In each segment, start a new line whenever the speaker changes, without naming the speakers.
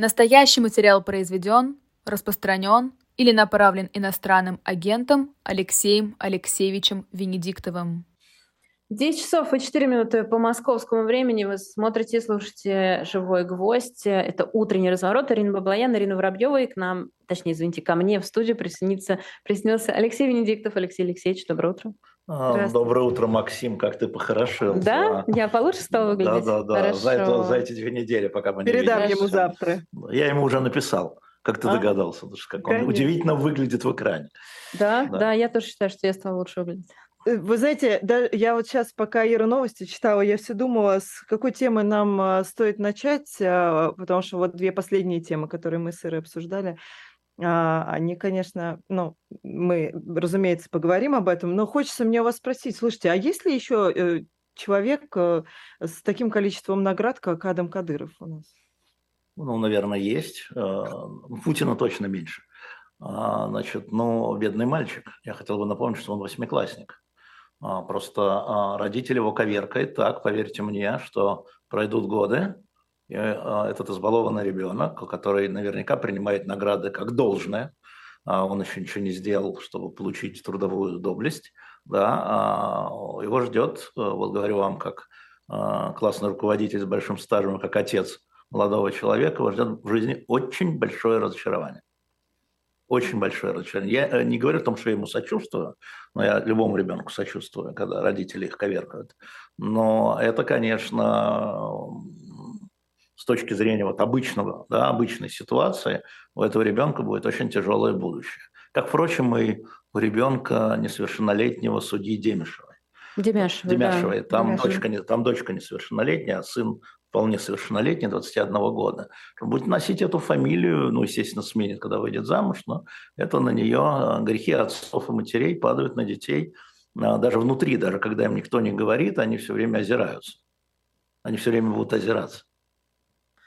Настоящий материал произведен, распространен или направлен иностранным агентом Алексеем Алексеевичем Венедиктовым.
10 часов и 4 минуты по московскому времени. Вы смотрите и слушаете «Живой гвоздь». Это «Утренний разворот». Ирина Баблоян, Ирина Воробьева. И к нам, точнее, извините, ко мне в студию присоединится, присоединился Алексей Венедиктов. Алексей Алексеевич, доброе утро.
Доброе утро, Максим. Как ты похорошел?
Да? Я получше стала выглядеть?
Да, да, да. За, это, за эти две недели, пока мы
Передам
не
ему завтра.
Я ему уже написал. Как ты а? догадался? Как Конечно. он удивительно выглядит в экране.
Да, да, да, я тоже считаю, что я стала лучше выглядеть.
Э, вы знаете, да, я вот сейчас, пока Ира новости читала, я все думала, с какой темы нам а, стоит начать, а, потому что вот две последние темы, которые мы с Ирой обсуждали, они, конечно, ну, мы, разумеется, поговорим об этом, но хочется мне у вас спросить, слушайте, а есть ли еще э, человек э, с таким количеством наград, как Адам Кадыров у нас?
Ну, наверное, есть. Э, Путина точно меньше. Значит, но бедный мальчик. Я хотел бы напомнить, что он восьмиклассник. Просто родители его коверкают так, поверьте мне, что пройдут годы, а, этот избалованный ребенок, который наверняка принимает награды как должное, а он еще ничего не сделал, чтобы получить трудовую доблесть, да, а, его ждет, э, вот говорю вам, как а, классный руководитель с большим стажем, как отец молодого человека, его ждет в жизни очень большое разочарование. Очень большое разочарование. Я э, не говорю о том, что я ему сочувствую, но я любому ребенку сочувствую, когда родители их коверкают. Но это, конечно, точки зрения вот обычного, да, обычной ситуации, у этого ребенка будет очень тяжелое будущее. Как, впрочем, и у ребенка несовершеннолетнего судьи Демишевой.
Демяшевой,
Демяшевой.
Да.
Там,
Демяшевой.
Дочка, там дочка несовершеннолетняя, а сын вполне совершеннолетний, 21 года. Будет носить эту фамилию, ну, естественно, сменит, когда выйдет замуж, но это на нее э, грехи отцов и матерей падают на детей, э, даже внутри, даже когда им никто не говорит, они все время озираются. Они все время будут озираться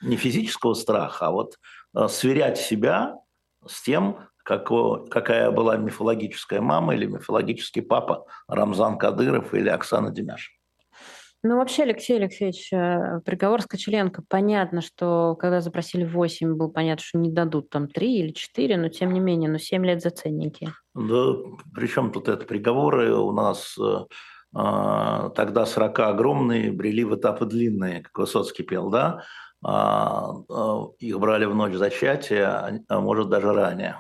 не физического страха, а вот э, сверять себя с тем, какого, какая была мифологическая мама или мифологический папа Рамзан Кадыров или Оксана Демяшева.
Ну, вообще, Алексей Алексеевич, э, приговор Скочеленко, понятно, что когда запросили 8, было понятно, что не дадут там 3 или 4, но тем не менее, ну, 7 лет за ценники.
Да, причем тут это приговоры у нас э, тогда срока огромные, брели в этапы длинные, как Высоцкий пел, да, их брали в ночь зачатия, а может даже ранее.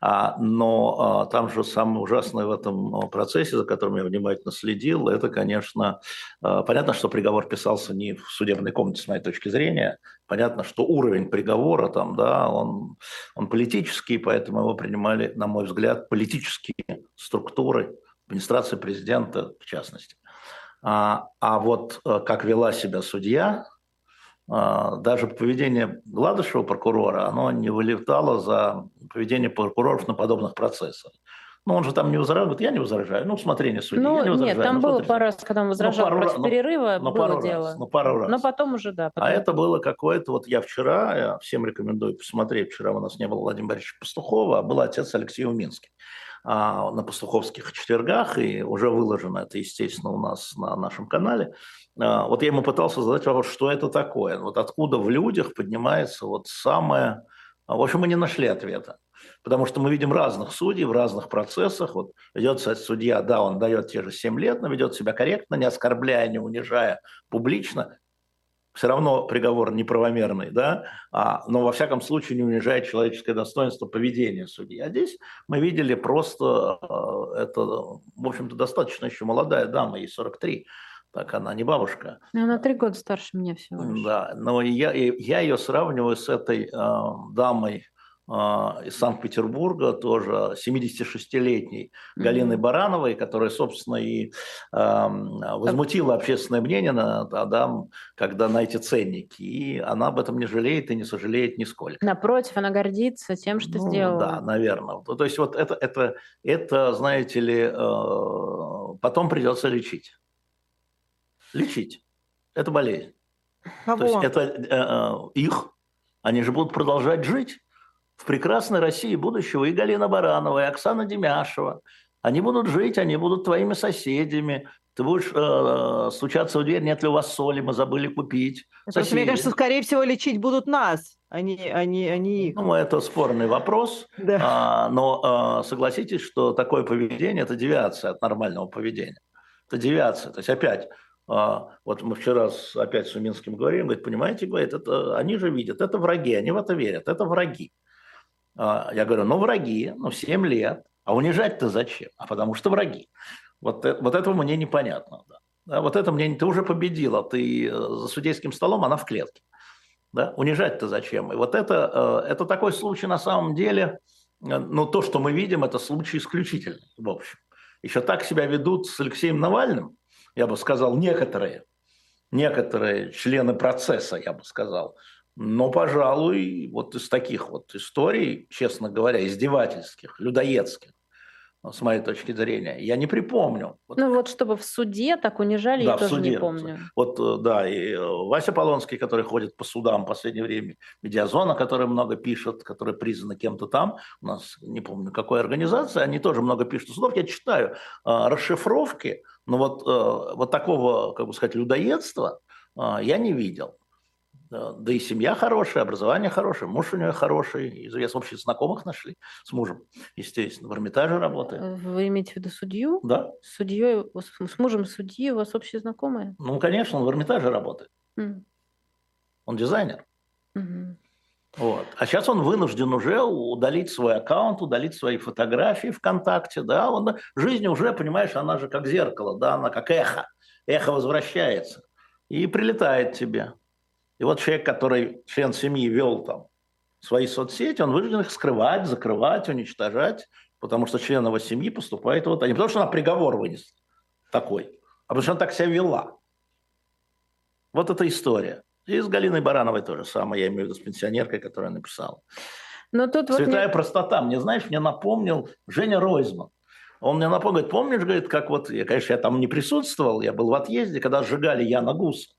Но там же самое ужасное в этом процессе, за которым я внимательно следил, это, конечно, понятно, что приговор писался не в судебной комнате, с моей точки зрения. Понятно, что уровень приговора там, да, он, он политический, поэтому его принимали, на мой взгляд, политические структуры, администрация президента в частности. А, а вот как вела себя судья, а, даже поведение Гладышева, прокурора, оно не вылетало за поведение прокуроров на подобных процессах. Ну, он же там не возражает, я не возражаю. Ну, усмотрение судьи,
ну,
я не возражаю.
Нет, там
ну,
было пару раз, когда он возражал ну, пару против раз, перерыва, ну, было пару дело. Раз,
ну, пару раз.
Но потом уже, да. Потом...
А это было какое-то, вот я вчера, я всем рекомендую посмотреть, вчера у нас не было Владимира Борисовича Пастухова, а был отец Алексей Уминский а, на пастуховских четвергах, и уже выложено это, естественно, у нас на нашем канале. А, вот я ему пытался задать вопрос, что это такое, вот откуда в людях поднимается вот самое... А, в общем, мы не нашли ответа, потому что мы видим разных судей в разных процессах. Вот ведет судья, да, он дает те же 7 лет, но ведет себя корректно, не оскорбляя, не унижая публично все равно приговор неправомерный, да, а, но во всяком случае не унижает человеческое достоинство поведения судьи. А здесь мы видели просто, э, это, в общем-то, достаточно еще молодая дама, ей 43, так она не бабушка.
Но она три года старше меня всего лишь.
Да, но я, я ее сравниваю с этой э, дамой, из Санкт-Петербурга, тоже 76-летней Галины mm-hmm. Барановой, которая, собственно, и э, возмутила общественное мнение на, тогда, когда на эти ценники. И она об этом не жалеет и не сожалеет нисколько.
Напротив, она гордится тем, что
ну,
сделала.
Да, наверное. То есть вот это, это, это знаете ли, э, потом придется лечить. Лечить. Это болезнь. Кого? То есть это э, э, их, они же будут продолжать жить в прекрасной России будущего и Галина Баранова, и Оксана Демяшева. Они будут жить, они будут твоими соседями, Ты будешь э, стучаться в дверь, нет ли у вас соли, мы забыли купить.
Просто, мне кажется, скорее всего, лечить будут нас, а не, а не, а не их.
Ну, это спорный вопрос,
Да.
а, но э, согласитесь, что такое поведение – это девиация от нормального поведения. Это девиация. То есть опять, а, вот мы вчера с, опять с Уминским говорим, говорит, понимаете, говорит, это, они же видят, это враги, они в это верят, это враги. А, я говорю, ну враги, ну 7 лет, а унижать-то зачем? А потому что враги. Вот, э- вот этого мне непонятно. Да. Да, вот это мне, ты уже победила, ты э, за судейским столом, она в клетке. Да? Унижать-то зачем? И вот это, э, это такой случай на самом деле, ну то, что мы видим, это случай исключительный, в общем. Еще так себя ведут с Алексеем Навальным, я бы сказал, некоторые, некоторые члены процесса, я бы сказал. Но, пожалуй, вот из таких вот историй, честно говоря, издевательских, людоедских, ну, с моей точки зрения, я не припомню.
Ну вот чтобы в суде так унижали,
Да,
я
в
тоже
суде.
не помню.
Вот, э, да, и э, Вася Полонский, который ходит по судам в последнее время, Медиазона, который много пишет, который признана кем-то там, у нас, не помню, какой организации, они тоже много пишут судов, я читаю э, расшифровки, но вот, э, вот такого, как бы сказать, людоедства э, я не видел. Да, да и семья хорошая, образование хорошее, муж у нее хороший, известно, общих знакомых нашли с мужем, естественно, в Эрмитаже работает.
Э, Вы имеете в виду судью?
Да,
С судьей, с мужем судьи у вас общие знакомые?
ну, конечно, он в Эрмитаже работает,
М,
он дизайнер.
мгм.
Вот. А сейчас он вынужден уже удалить свой аккаунт, удалить свои фотографии ВКонтакте. Да? Он, жизнь уже, понимаешь, она же как зеркало, да? она как эхо. Эхо возвращается и прилетает тебе. И вот человек, который член семьи вел там свои соцсети, он вынужден их скрывать, закрывать, уничтожать, потому что член его семьи поступает вот, а не потому что она приговор вынесла такой, а потому что она так себя вела. Вот эта история. И с Галиной Барановой тоже самое, я имею в виду с пенсионеркой, которая написала.
Но тут вот мне-
Святая простота. Мне, знаешь, мне напомнил Женя Ройзман. Он мне напомнил, говорит, помнишь, говорит, как вот, я, конечно, я там не присутствовал, я был в отъезде, когда сжигали Яна Гуса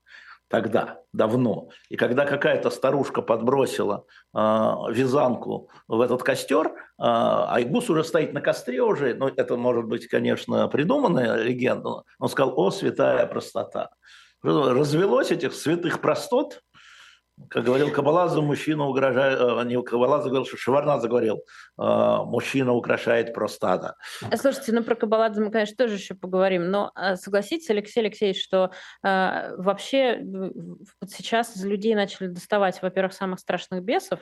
тогда, давно. И когда какая-то старушка подбросила э, вязанку в этот костер, э, а Гус уже стоит на костре уже, ну, это может быть, конечно, придуманная легенда, он сказал, о, святая простота. Развелось этих святых простот, как говорил Кабалаза, мужчина угрожает, э, не Кабалаза говорил, что Шеварнадзе говорил, э, мужчина украшает простата.
А, Слушайте, ну про Кабаладзе мы, конечно, тоже еще поговорим, но согласитесь, Алексей Алексеевич, что а, вообще вот сейчас из людей начали доставать, во-первых, самых страшных бесов,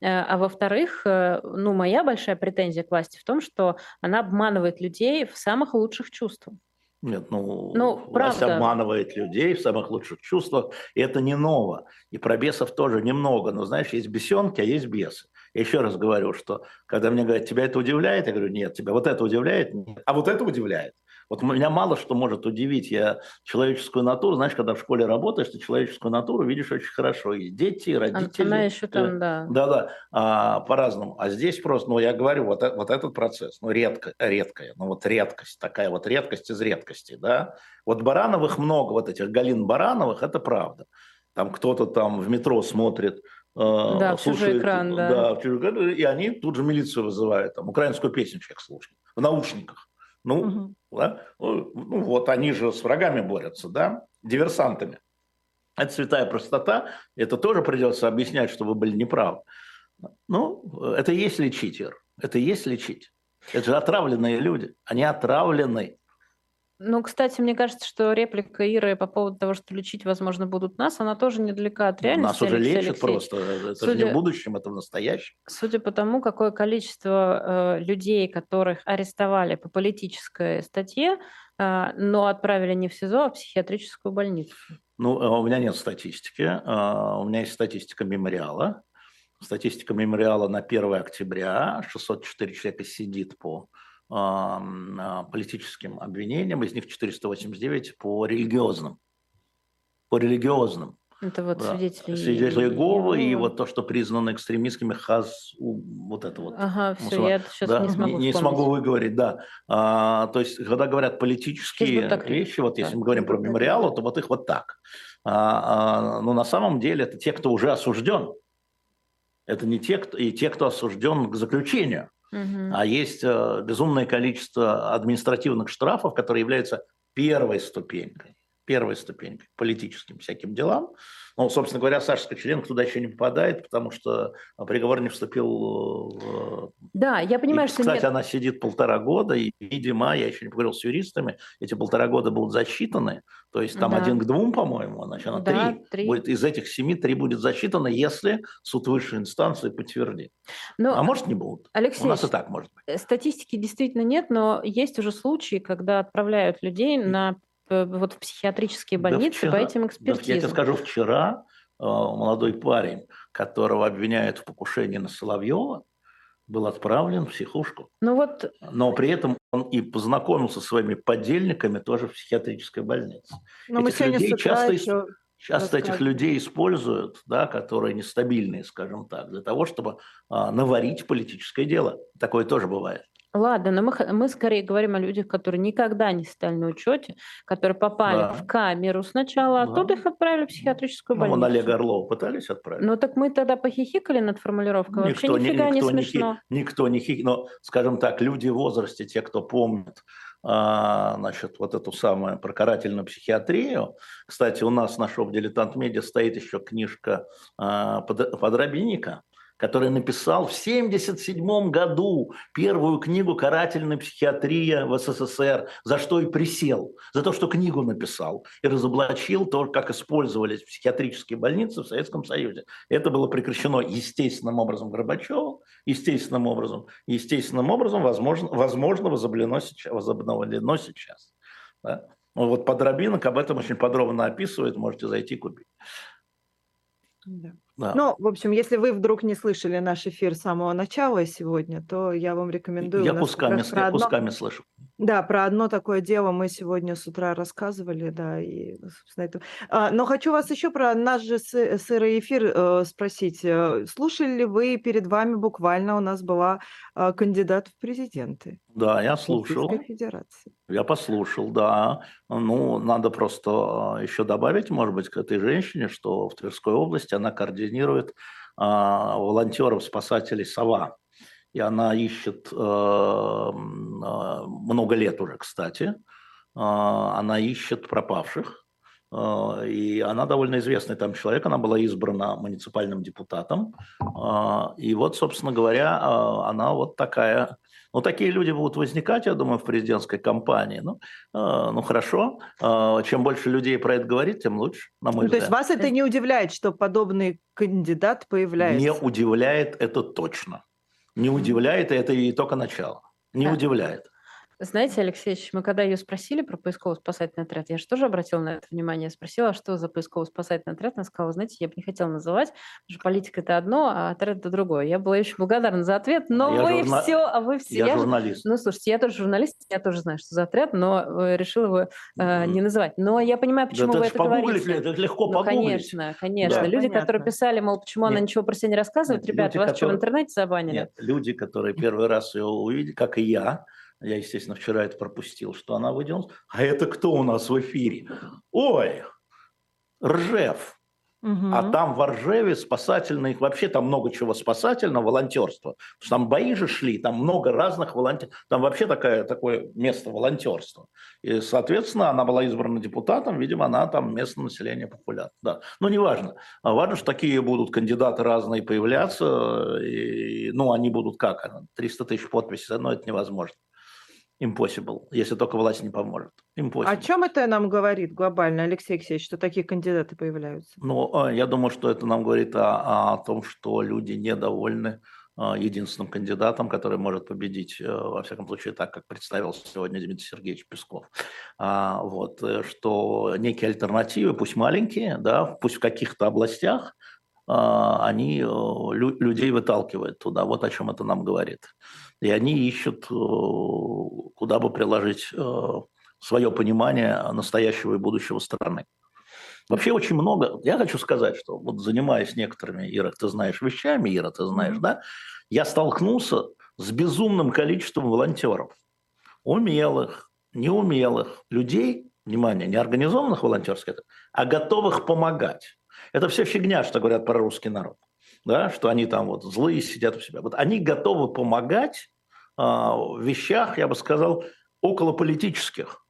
э, а во-вторых, э, ну, моя большая претензия к власти в том, что она обманывает людей в самых лучших чувствах.
Нет, ну,
Ну,
власть
правда.
обманывает людей в самых лучших чувствах, и это не ново. И про бесов тоже немного, но знаешь, есть бесенки, а есть бесы. Я еще раз говорю, что когда мне говорят, тебя это удивляет, я говорю, нет, тебя вот это удивляет, нет. а вот это удивляет. Вот меня мало что может удивить. Я человеческую натуру, знаешь, когда в школе работаешь, ты человеческую натуру видишь очень хорошо. И дети, и родители.
Она еще
э,
там, да.
Да-да, а, по-разному. А здесь просто, ну, я говорю, вот, э- вот этот процесс, ну, редко, редкая, ну, вот редкость, такая вот редкость из редкости, да. Вот Барановых много, вот этих Галин Барановых, это правда. Там кто-то там в метро смотрит, э,
Да, в чужой
слушает,
экран, да.
в чужой экран, и они тут же милицию вызывают, там, украинскую песню человек слушает, в наушниках. Ну,
Мгм.
да? ну, ну, вот они же с врагами борются, да, диверсантами. Это святая простота, это тоже придется объяснять, что вы были неправы. Ну, это и есть лечитель, это и есть лечить. Это же отравленные люди, они отравлены.
Ну, кстати, мне кажется, что реплика Иры по поводу того, что лечить, возможно, будут нас, она тоже недалека от реальности.
Нас уже
Алексей
лечат
Алексеевич.
просто, это же не
Судя-
в будущем, это в настоящем.
Судя по тому, какое количество э, людей, которых арестовали по политической статье, э, но отправили не в СИЗО, а в психиатрическую больницу.
Ну, э, у меня нет статистики, э, у меня есть статистика мемориала. Статистика мемориала на 1 октября, 604 человека сидит по э, политическим обвинениям, из них 489 по религиозным. По религиозным.
Это вот
Да.
свидетели...
Свидетели Иеговы и вот то, что признано экстремистскими хаз, вот это вот.
Ага, все,
мусульман.
я сейчас
Да,
не смогу
не
вспомнить.
смогу выговорить, да. А, то есть, когда говорят политические
Хизбут Тахрир.
вещи, вот если
Да,
мы говорим про мемориалы, то вот их вот так. А, а, но на самом деле это те, кто уже осужден. Это не те, кто, и те, кто осужден к заключению. А есть э, безумное количество административных штрафов, которые являются первой ступенькой, первой ступенькой политическим всяким делам. Ну, собственно говоря, Саша Скочеленко туда еще не попадает, потому что приговор не вступил в...
Да, я понимаю, и, что
Кстати,
нет.
она сидит полтора года, и, видимо, я еще не поговорил с юристами, эти полтора года будут засчитаны, то есть там да. один к двум, по-моему, значит, она да, три. три. Будет, из этих семи три будет засчитано, если суд высшей инстанции подтвердит. Но, а может не будут.
Алексей,
У нас и так может быть.
Э, статистики действительно нет, но есть уже случаи, когда отправляют людей на Э, вот в психиатрические больницы да вчера, по этим экспертизам.
Да, я тебе скажу, вчера э, молодой парень, которого обвиняют в покушении на Соловьева, был отправлен в психушку.
Ну вот...
Но при этом он и познакомился со своими подельниками тоже в психиатрической больнице.
Но этих мы людей часто, еще
часто этих людей используют, да, которые нестабильные, скажем так, для того, чтобы а, наварить политическое дело. Такое тоже бывает.
Ладно, но мы, мы скорее говорим о людях, которые никогда не стали на учете, которые попали да. в камеру сначала, а да. оттуда их отправили в психиатрическую больницу.
Ну, Олега Орлова пытались отправить.
Ну, так мы тогда похихикали над формулировкой. Вообще никто, нифига никто, не смешно.
Не, никто не хихикал. Но, скажем так, люди в возрасте, те, кто помнит, а, значит, вот эту самую про карательную психиатрию. Кстати, у нас на шоу «Дилетант Медиа» стоит еще книжка а, Подробинника, который написал в 1977 году первую книгу «Карательная психиатрия в СССР», за что и присел, за то, что книгу написал и разоблачил то, как использовались психиатрические больницы в Советском Союзе. Это было прекращено естественным образом Горбачевым, естественным образом, естественным образом, возможно, возможно возобновлено сейчас. Возобновлено сейчас да? Ну, вот подробинок об этом очень подробно описывает, можете зайти купить.
Да. Да. Ну, в общем, если вы вдруг не слышали наш эфир с самого начала сегодня, то я вам рекомендую.
Я кусками, я кусками слышу.
Да, про одно такое дело мы сегодня с утра рассказывали, да, и, собственно, это... А, но хочу вас еще про наш же сырый эфир э, спросить. Э, слушали ли вы, перед вами буквально у нас была э, кандидат в президенты?
Да, я слушал.
Федерации.
Я послушал, да. Ну, надо просто еще добавить, может быть, к этой женщине, что в Тверской области она координирует а, волонтеров, спасателей «Сова» и она ищет э, э, много лет уже, кстати, э, она ищет пропавших, и она довольно известный там человек, она была избрана муниципальным депутатом, и вот, собственно говоря, она вот такая, ну, такие люди будут возникать, я думаю, в президентской кампании. Ну, ну хорошо, чем больше людей про это говорит, тем лучше, на мой
ну,
взгляд.
То есть вас это не удивляет, что подобный кандидат появляется?
Не удивляет это точно. Не удивляет, и это и только начало. Не удивляет.
Знаете, Алексеевич, мы когда ее спросили про поисково-спасательный отряд, я же тоже обратила на это внимание, спросила, что за поисково-спасательный отряд, она сказала, знаете, я бы не хотела называть, потому что политика это одно, а отряд это другое. Я была очень благодарна за ответ, но я вы журна... все, а вы все...
Я, я журналист.
Ну, слушайте, я тоже журналист, я тоже знаю, что за отряд, но э, решила его э, не называть. Но я понимаю, почему да, вы это говорите.
Это легко
ну,
погуглить.
конечно, конечно. Да. Люди, Понятно. которые писали, мол, почему Нет. она ничего про себя не рассказывает, Нет, ребят, люди, вас которые... что, в интернете забанили? Нет,
люди, которые первый раз ее увидели, как и я, я, естественно, вчера это пропустил, что она выделилась. А это кто у нас в эфире? Ой, Ржев. Угу. А там в Ржеве спасательных, вообще там много чего спасательного, волонтерства. Потому что там бои же шли, там много разных волонтеров. Там вообще такое, такое место волонтерства. И, соответственно, она была избрана депутатом, видимо, она там местное население популярна. Да. Но неважно. А важно, что такие будут кандидаты разные появляться. И, ну, они будут как? 300 тысяч подписей, но это невозможно. Impossible, если только власть не поможет. Impossible.
О чем это нам говорит глобально, Алексей Алексеевич, что такие кандидаты появляются?
Ну, а, я думаю, что это нам говорит о, о том, что люди недовольны а, единственным кандидатом, который может победить, э, во всяком случае, так, как представился сегодня Дмитрий Сергеевич Песков. А, вот, э, что некие альтернативы, пусть маленькие, да, пусть в каких-то областях, они э, людей выталкивают туда. Вот о чем это нам говорит и они ищут, э, куда бы приложить э, свое понимание настоящего и будущего страны. Вообще очень много, я хочу сказать, что вот занимаясь некоторыми, Ира, ты знаешь, вещами, Ира, ты знаешь, да, я столкнулся с безумным количеством волонтеров, умелых, неумелых людей, внимание, не организованных волонтерских, а готовых помогать. Это все фигня, что говорят про русский народ да, что они там вот злые сидят у себя. Вот они готовы помогать а, в вещах, я бы сказал, около политических.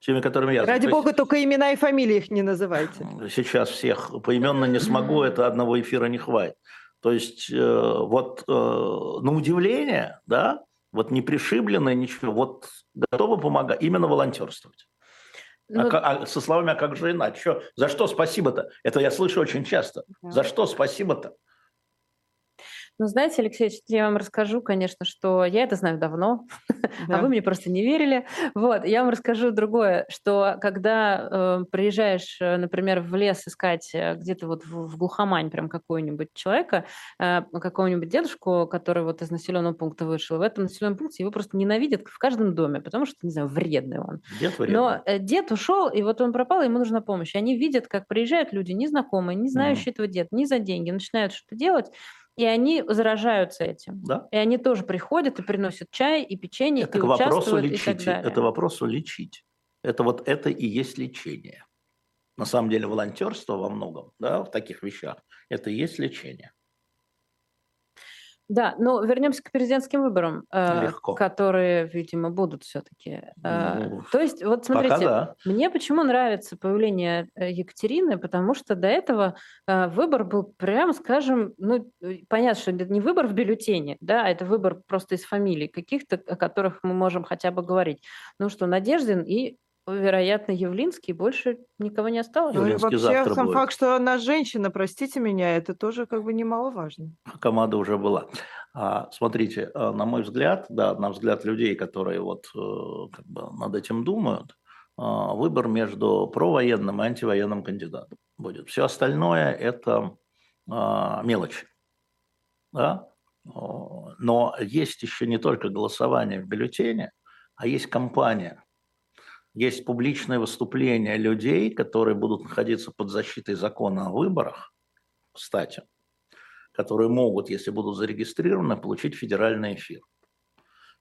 Теми, которыми я
Ради бога, только имена и фамилии их не называйте.
Сейчас всех поименно не смогу, это одного эфира не хватит. То есть э, вот э, на удивление, да, вот не пришибленное ничего, вот готовы помогать, именно волонтерствовать. А ну, а, а со словами, а как же иначе? За что спасибо-то? Это я слышу очень часто. Да. За что спасибо-то?
Ну, знаете, Алексей, я вам расскажу, конечно, что я это знаю давно, да. а вы мне просто не верили. Вот, я вам расскажу другое, что когда э, приезжаешь, э, например, в лес искать э, где-то вот в, в глухомань прям какого-нибудь человека, э, какого-нибудь дедушку, который вот из населенного пункта вышел, в этом населенном пункте его просто ненавидят в каждом доме, потому что, не знаю, вредный он. Дед вредный. Но э, дед ушел, и вот он пропал, ему нужна помощь. И они видят, как приезжают люди незнакомые, не знающие mm. этого деда, не за деньги, начинают что-то делать, и они заражаются этим. Да. И они тоже приходят и приносят чай и печенье,
это
и
к вопросу лечить. И так далее. Это вопросу лечить. Это вот это и есть лечение. На самом деле волонтерство во многом, да, в таких вещах, это и есть лечение.
Да, но вернемся к президентским выборам, э, Легко. которые, видимо, будут все-таки. Э, ну, То есть, вот смотрите, да. мне почему нравится появление э, Екатерины, потому что до этого выбор был, прямо скажем, ну, понятно, что это не выбор в бюллетене, да, а это выбор просто из фамилий каких-то, о которых мы можем хотя бы говорить. Ну что, Надеждин и вероятно, Явлинский, больше никого не осталось.
Ну, вообще, сам будет. факт, что она женщина, простите меня, это тоже как бы немаловажно.
Команда уже была. А, смотрите, а, на мой взгляд, да, на взгляд людей, которые вот э, как бы над этим думают, а, выбор между провоенным и антивоенным кандидатом будет. Все остальное – это мелочи. Да? Но есть еще не только голосование в бюллетене, а есть кампания – есть публичное выступление людей, которые будут находиться под защитой закона о выборах, кстати, которые могут, если будут зарегистрированы, получить федеральный эфир.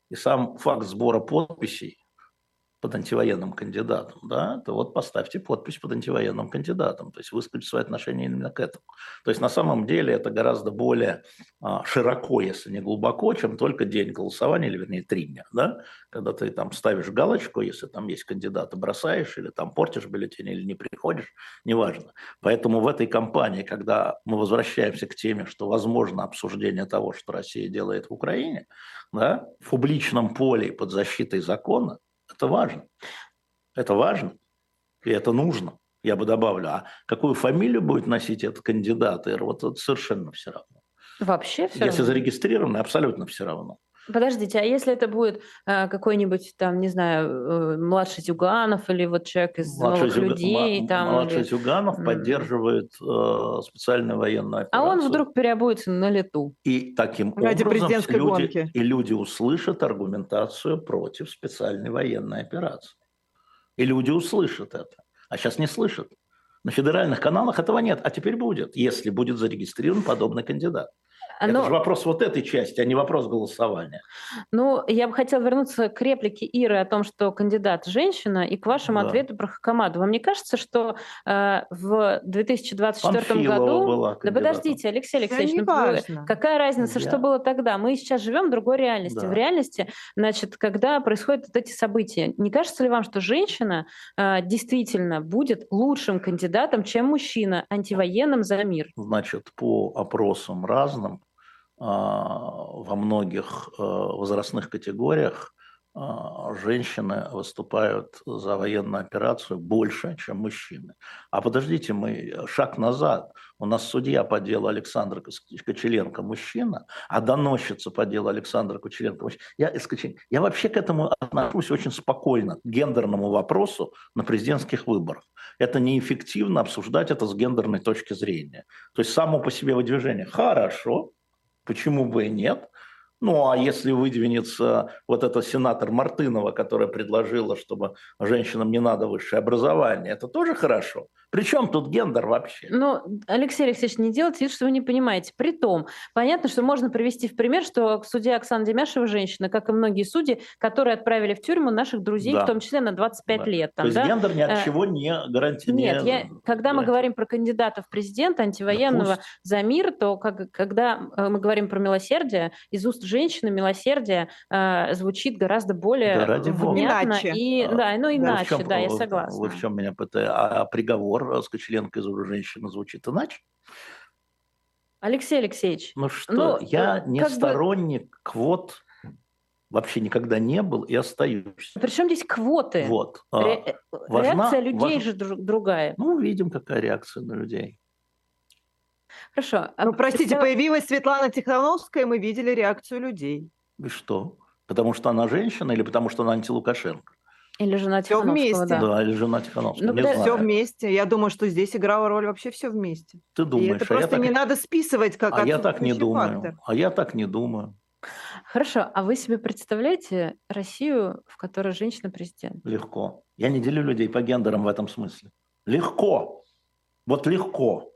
И сам факт сбора подписей под антивоенным кандидатом, да, то вот поставьте подпись под антивоенным кандидатом, то есть выскажите свои отношения именно к этому. То есть на самом деле это гораздо более а, широко, если не глубоко, чем только день голосования, или вернее три дня, да, когда ты там ставишь галочку, если там есть кандидаты, бросаешь, или там портишь бюллетень, или не приходишь, неважно. Поэтому в этой кампании, когда мы возвращаемся к теме, что возможно обсуждение того, что Россия делает в Украине, да, в публичном поле под защитой закона, это важно. Это важно. И это нужно. Я бы добавлю. А какую фамилию будет носить этот кандидат? Вот это совершенно все равно.
Вообще все
Если равно? зарегистрированы, абсолютно все равно.
Подождите, а если это будет э, какой-нибудь там, не знаю, э, младший Зюганов или вот человек из младший новых Зюга... людей? М-
там, младший или... Зюганов mm. поддерживает э, специальную военную операцию.
А он вдруг переобуется на лету.
И таким Ради образом люди, гонки. и люди услышат аргументацию против специальной военной операции. И люди услышат это. А сейчас не слышат. На федеральных каналах этого нет, а теперь будет, если будет зарегистрирован подобный кандидат. Оно... Это же вопрос вот этой части, а не вопрос голосования.
Ну, я бы хотела вернуться к реплике Иры о том, что кандидат женщина, и к вашему да. ответу про Хакамаду. Вам не кажется, что э, в 2024 Панфилова году... Была да подождите, Алексей Алексеевич, ну, важно. какая разница, я... что было тогда? Мы сейчас живем в другой реальности. Да. В реальности, значит, когда происходят вот эти события, не кажется ли вам, что женщина э, действительно будет лучшим кандидатом, чем мужчина, антивоенным за мир?
Значит, по опросам разным, а, во многих э, возрастных категориях а, женщины выступают за военную операцию больше, чем мужчины. А подождите, мы шаг назад. У нас судья по делу Александра Кочеленко мужчина, а доносчица по делу Александра Кочеленко мужчина. Я, я вообще к этому отношусь очень спокойно, к гендерному вопросу на президентских выборах. Это неэффективно обсуждать это с гендерной точки зрения. То есть само по себе выдвижение хорошо, Почему бы и нет? Ну, а если выдвинется вот эта сенатор Мартынова, которая предложила, чтобы женщинам не надо высшее образование, это тоже хорошо. Причем тут гендер вообще?
Ну, Алексей Алексеевич, не делайте вид, что вы не понимаете. Притом, понятно, что можно привести в пример, что судья Оксана Демяшева женщина, как и многие судьи, которые отправили в тюрьму наших друзей, да. в том числе на 25 да. лет.
Там, То есть да? гендер ни от э, чего не гарантирует.
Нет, я, когда мы говорим про кандидатов в президента антивоенного да за мир, то как, когда э, мы говорим про милосердие, из уст женщины милосердие э, звучит гораздо более да, ради внятно. Иначе. И, а, да, ну иначе, да, чем, да я согласна.
Вот в чем меня пытаю. А, а приговор с Кочеленко из женщины звучит иначе?
Алексей Алексеевич.
Ну что, ну, я э, не сторонник бы... квот вообще никогда не был и остаюсь.
Причем здесь квоты?
Вот.
Ре- э, важна, реакция людей важна... же другая.
Ну, видим, какая реакция на людей.
Хорошо.
А ну, простите, появилась Светлана Тихановская, мы видели реакцию людей.
И что? Потому что она женщина или потому что она антилукашенко?
Или жена
все вместе.
Да.
да, или жена Тихановского. Ну,
не знаю. Все вместе. Я думаю, что здесь играла роль вообще все вместе.
Ты думаешь? И
это а просто так... не надо списывать как
А я так не думаю. Фактор. А я так не думаю.
Хорошо, а вы себе представляете Россию, в которой женщина президент?
Легко. Я не делю людей по гендерам в этом смысле. Легко. Вот легко.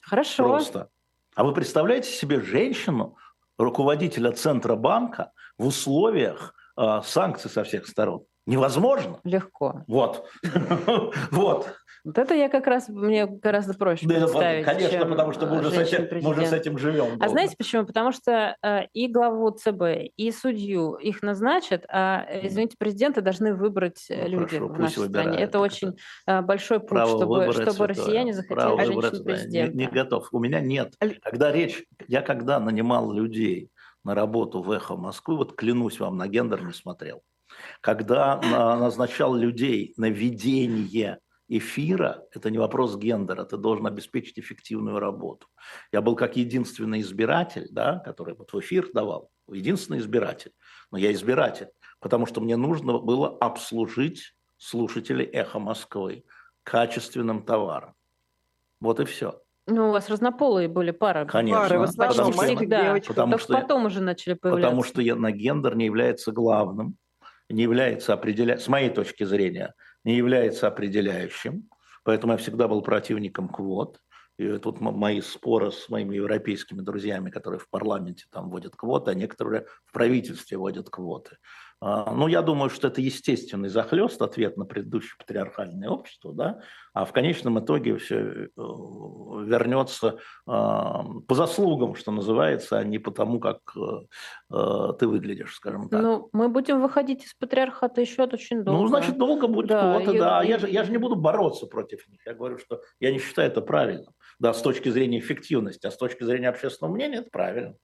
Хорошо.
Просто. А вы представляете себе женщину, руководителя Центробанка в условиях э, санкций со всех сторон? Невозможно.
Легко.
Вот. вот.
Вот это я как раз, мне гораздо проще да, представить,
Конечно, чем потому что мы уже, с этим, мы уже с этим живем.
Долго. А знаете почему? Потому что э, и главу ЦБ, и судью их назначат, а, э, извините, президенты должны выбрать э, ну, люди хорошо, в нашей выбирают. стране. Это очень это... большой путь, Право чтобы, чтобы россияне захотели женщину-президента.
Не, не готов. У меня нет. Когда речь, я когда нанимал людей на работу в «Эхо Москвы», вот клянусь вам, на гендер не смотрел когда назначал людей на ведение эфира, это не вопрос гендера, ты должен обеспечить эффективную работу. Я был как единственный избиратель, да, который вот в эфир давал, единственный избиратель, но я избиратель, потому что мне нужно было обслужить слушателей «Эхо Москвы» качественным товаром. Вот и все.
Ну, у вас разнополые были пары.
Конечно.
Пары, в основном,
потому
всегда. Потому Только что, потом уже начали появляться.
Потому что я, на гендер не является главным не является определя... с моей точки зрения, не является определяющим. Поэтому я всегда был противником квот. И тут мои споры с моими европейскими друзьями, которые в парламенте там вводят квоты, а некоторые в правительстве вводят квоты. А, ну, я думаю, что это естественный захлест, ответ на предыдущее патриархальное общество, да, а в конечном итоге все э, вернется а, по заслугам, что называется, а не потому, как э, э, ты выглядишь, скажем так.
Ну, мы будем выходить из патриархата еще очень долго.
Ну, значит, долго будет да, квота, да. Я, же, я же не буду бороться против них. Я говорю, что я не считаю это правильным. Да, с точки зрения эффективности, а с точки зрения общественного мнения это правильно.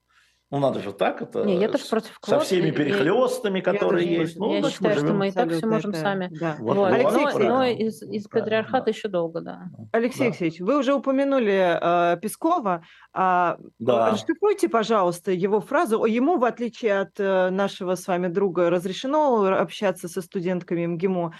Ну, надо же так, это
не, я тоже против квот.
со всеми перехлестами, я, которые я есть.
Ну, я считаю, что мы и так все можем это, сами. Да. Вот. Вот. Алексей, но, но из, из патриархата да. еще долго, да.
Алексей да. Алексеевич, вы уже упомянули э, Пескова. А, да. Расшифруйте, пожалуйста, его фразу. Ему, в отличие от э, нашего с вами друга, разрешено общаться со студентками МГИМО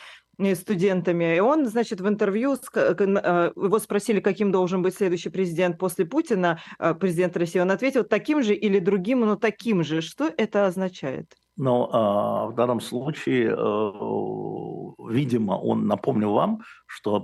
студентами. И он, значит, в интервью э, его спросили, каким должен быть следующий президент после Путина, э, президент России. Он ответил, таким же или другим, но таким же. Что это означает?
Ну, а, в данном случае, э, видимо, он, напомню вам, что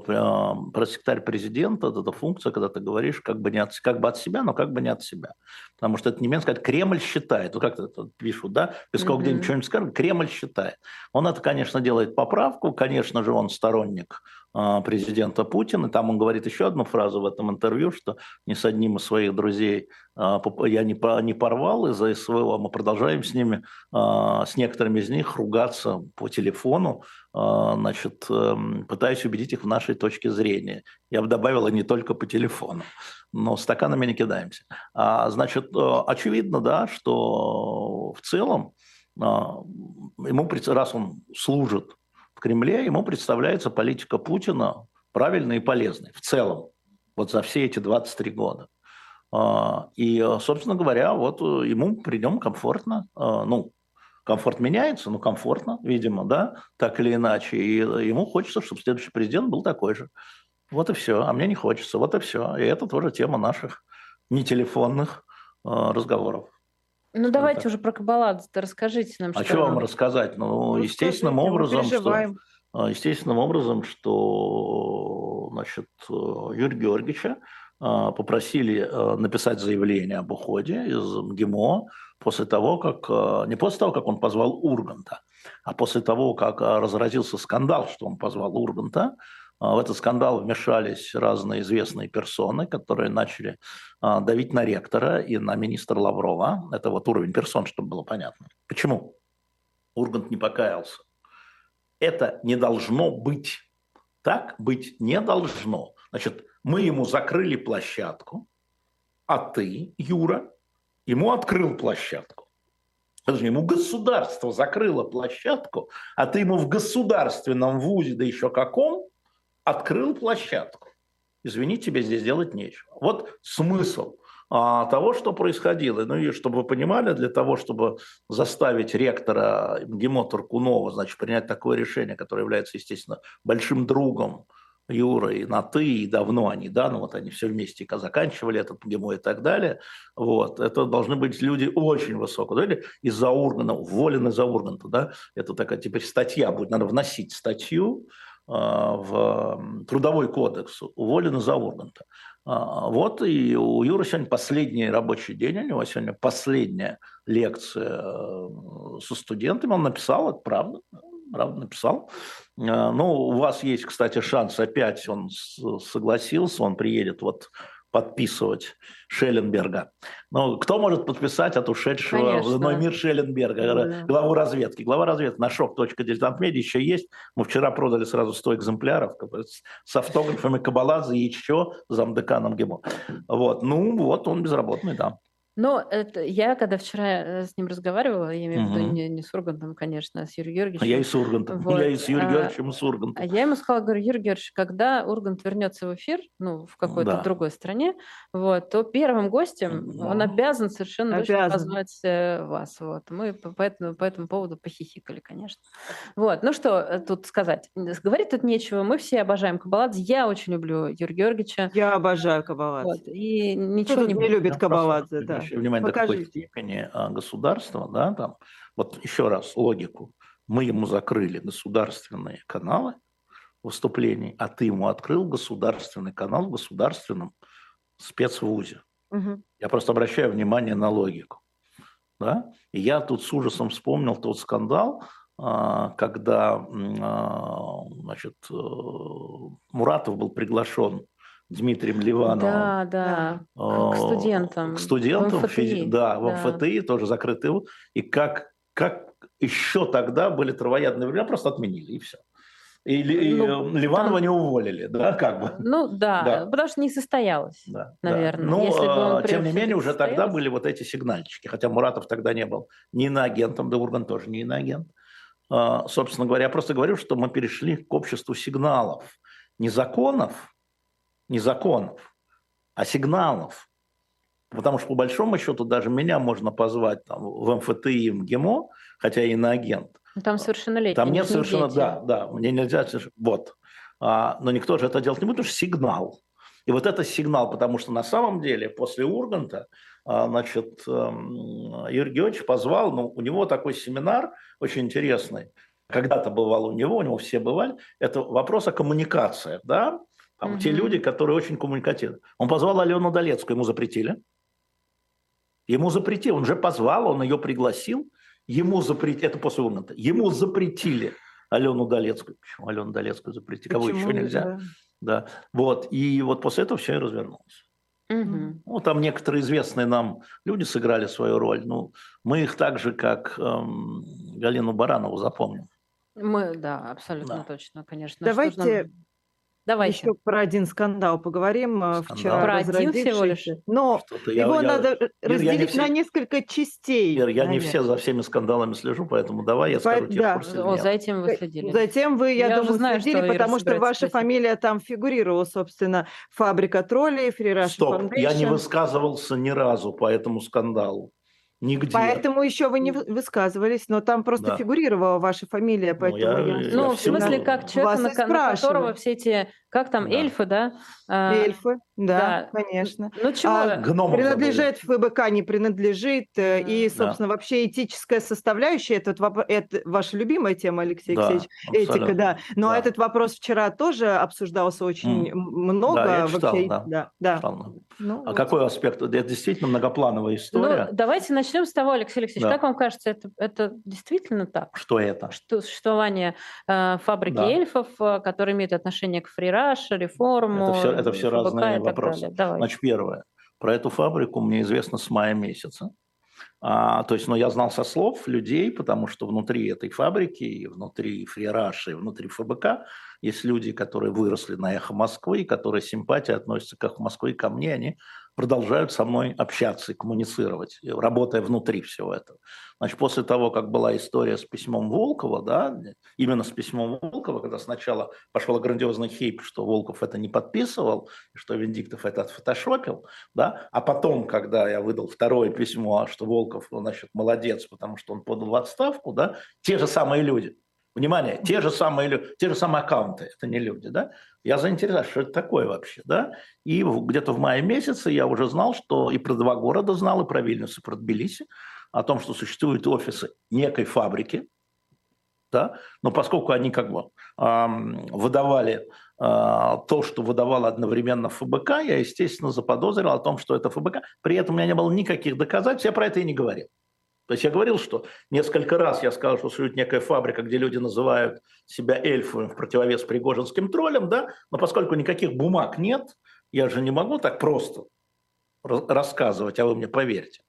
пресс-секретарь президента – это функция, когда ты говоришь как бы, не от, как бы от себя, но как бы не от себя. Потому что это немецко сказать, Кремль считает. Вот как это пишут, да? Песков mm-hmm. где-нибудь что-нибудь скажет, Кремль считает. Он это, конечно, делает поправку. Конечно же, он сторонник президента Путина. Там он говорит еще одну фразу в этом интервью, что ни с одним из своих друзей а, я не, порвал из-за СВО, мы продолжаем с ними, а, с некоторыми из них ругаться по телефону, значит, эм, пытаясь убедить их в нашей точке зрения. Я бы добавила не только по телефону, но стаканами не кидаемся. Значит, э, очевидно, да, что в целом ему, раз он служит в Кремле, ему представляется политика Путина правильной и полезной в целом, вот за все эти 23 года. А, и, собственно говоря, вот ему при нем комфортно, а, ну, комфорт меняется, но комфортно, видимо, да, так или иначе. И ему хочется, чтобы следующий президент был такой же. Вот и все. А мне не хочется. Вот и все. И это тоже тема наших нетелефонных а, разговоров.
Ну, давайте так. уже про Каббаладзе, расскажите нам.
А что вам рассказать? Ну, ну естественным образом, что, а, естественным образом, что значит, Юрия Георгиевича попросили написать заявление об уходе из МГИМО после того, как, не после того, как он позвал Урганта, а после того, как разразился скандал, что он позвал Урганта, в этот скандал вмешались разные известные персоны, которые начали давить на ректора и на министра Лаврова. Это вот уровень персон, чтобы было понятно. Почему? Ургант не покаялся. Это не должно быть. Так быть не должно. Значит, мы ему закрыли площадку, а ты, Юра, ему открыл площадку. Подожди, ему государство закрыло площадку, а ты ему в государственном вузе, да еще каком, открыл площадку. Извини, тебе здесь делать нечего. Вот смысл а, того, что происходило. Ну и чтобы вы понимали, для того, чтобы заставить ректора МГИМО Туркунова, значит, принять такое решение, которое является, естественно, большим другом Юра и на «ты», и давно они, да, ну вот они все вместе заканчивали этот ГИМО и так далее, вот, это должны быть люди очень высокого, или из-за Ургана, уволен из-за Урганта, да, это такая теперь статья будет, надо вносить статью, в Трудовой кодекс, уволен из-за Урганта. А, вот и у Юры сегодня последний рабочий день, у него сегодня последняя лекция э, со студентами, он написал, это правда, правда написал. А, ну, у вас есть, кстати, шанс опять, он согласился, он приедет вот подписывать Шелленберга. Но кто может подписать от ушедшего Конечно. в иной мир Шелленберга, да. главу разведки? Глава разведки на shop.diletantmedia еще есть. Мы вчера продали сразу 100 экземпляров с автографами Кабаладзе и еще замдеканом ГИМО. Вот. Ну, вот он безработный, да.
Но это, я, когда вчера э, с ним разговаривала, я имею в виду не, не с Ургантом, конечно, а с Юрием Георгиевичем.
Я и с Ургантом. Вот. Я и с Юрием а, Георгиевичем, и с Ургантом.
А я ему сказала, говорю, Юрий Георгиевич, когда Ургант вернется в эфир, ну, в какой-то да. другой стране, вот, то первым гостем да. он обязан совершенно обязан. позвать э, вас. Вот. Мы по, по, этому, по этому поводу похихикали, конечно. Вот. Ну, что э, тут сказать? Говорить тут нечего. Мы все обожаем Кабаладзе. Я очень люблю Юрия Георгиевича.
Я обожаю Кабаладзе. Вот.
И ничего не, не
любит Кабаладзе, да
обращаю внимание, Покажите. до какой степени а, государство, да, там, вот еще раз логику, мы ему закрыли государственные каналы выступлений, а ты ему открыл государственный канал в государственном спецвузе. Угу. Я просто обращаю внимание на логику. Да? И я тут с ужасом вспомнил тот скандал, а, когда а, значит, э, Муратов был приглашен Дмитрием Ливановым.
Да, да, к студентам.
К студентам, в МФТИ. да, в да. МФТИ, тоже закрытый. И как, как еще тогда были травоядные времена, просто отменили, и все. И, ну, и Ливанова там... не уволили, да, как бы.
Ну да, да. потому что не состоялось, да, наверное. Да.
Ну, Если бы он тем не менее, уже тогда были вот эти сигнальчики, хотя Муратов тогда не был ни иноагентом, да Урган тоже не иноагент. А, собственно говоря, я просто говорю, что мы перешли к обществу сигналов, не законов, не законов, а сигналов. Потому что, по большому счету, даже меня можно позвать там, в МФТИ и МГИМО, хотя и на агент.
Ну, там совершеннолетний.
Там нет совершенно, дети. да, да, мне нельзя, вот. А, но никто же это делать не будет, потому что сигнал. И вот это сигнал, потому что на самом деле после Урганта, а, значит, эм, Юрий Георгиевич позвал, ну, у него такой семинар очень интересный, когда-то бывал у него, у него все бывали, это вопрос о коммуникациях, да, там угу. те люди, которые очень коммуникативны. Он позвал Алену Долецкую, ему запретили. Ему запретили, он же позвал, он ее пригласил, ему запретили, это после Урганта, ему запретили Алену Долецкую. Почему Алену Долецкую запретили? Кого еще нельзя? Да. да. Вот. И вот после этого все и развернулось. Угу. Ну, там некоторые известные нам люди сыграли свою роль. Ну, мы их так же, как эм, Галину Баранову, запомним.
Мы, да, абсолютно да. точно, конечно.
Давайте Давайте. Еще про один скандал поговорим. Э, скандал. Вчера
про один всего лишь?
Но его я, надо я, разделить не все, на несколько частей.
Ир, я не все за всеми скандалами слежу, поэтому давай я скажу По, тебе да.
О, за этим вы следили.
Затем вы, я, я думаю, знаю, следили, что потому что ваша спросить. фамилия там фигурировала, собственно, «Фабрика троллей», «Free Russia
Стоп, Foundation. я не высказывался ни разу по этому скандалу. Нигде.
Поэтому еще вы не высказывались, но там просто да. фигурировала ваша фамилия, ну, поэтому
ну, я, я, ну в смысле, как человек, на, на которого все эти, как там, да. эльфы, да?
А, эльфы, Да, да. конечно.
Ну чего? А,
Гном принадлежит ФБК, не принадлежит. Э, да. И, собственно, да. вообще этическая составляющая, этот вопрос, это ваша любимая тема, Алексей да, Алексеевич, абсолютно. этика, да. Но да. этот вопрос вчера тоже обсуждался очень mm. много.
Да, я читал, вообще... да. да, да. Читал. Ну, а вот. какой аспект? Это действительно многоплановая история.
Ну, давайте начнем с того, Алексей Алексеевич, да. как вам кажется, это, это действительно так?
Что это?
Что, существование э, фабрики да. эльфов, э, которые имеют отношение к фрираш, реформу,
Это все, это все разные вопросы. Значит, первое. Про эту фабрику мне известно с мая месяца. А, то есть, ну, я знал со слов людей, потому что внутри этой фабрики, и внутри Фрираши, и внутри ФБК есть люди, которые выросли на эхо Москвы, которые симпатия относятся к эхо Москвы, и ко мне они продолжают со мной общаться и коммуницировать, работая внутри всего этого. Значит, после того, как была история с письмом Волкова, да, именно с письмом Волкова, когда сначала пошел грандиозный хейп, что Волков это не подписывал, что Венедиктов это отфотошопил, да, а потом, когда я выдал второе письмо, что Волков, значит, молодец, потому что он подал в отставку, да, те же самые люди, Внимание, те же самые, те же самые аккаунты, это не люди, да? Я заинтересован, что это такое вообще, да? И где-то в мае месяце я уже знал, что и про два города знал, и про Вильнюс, и про Тбилиси, о том, что существуют офисы некой фабрики, да? но поскольку они как бы э, выдавали э, то, что выдавало одновременно ФБК, я, естественно, заподозрил о том, что это ФБК. При этом у меня не было никаких доказательств, я про это и не говорил. То есть я говорил, что несколько раз я сказал, что существует некая фабрика, где люди называют себя эльфами в противовес пригожинским троллям, да, но поскольку никаких бумаг нет, я же не могу так просто рассказывать, а вы мне поверьте.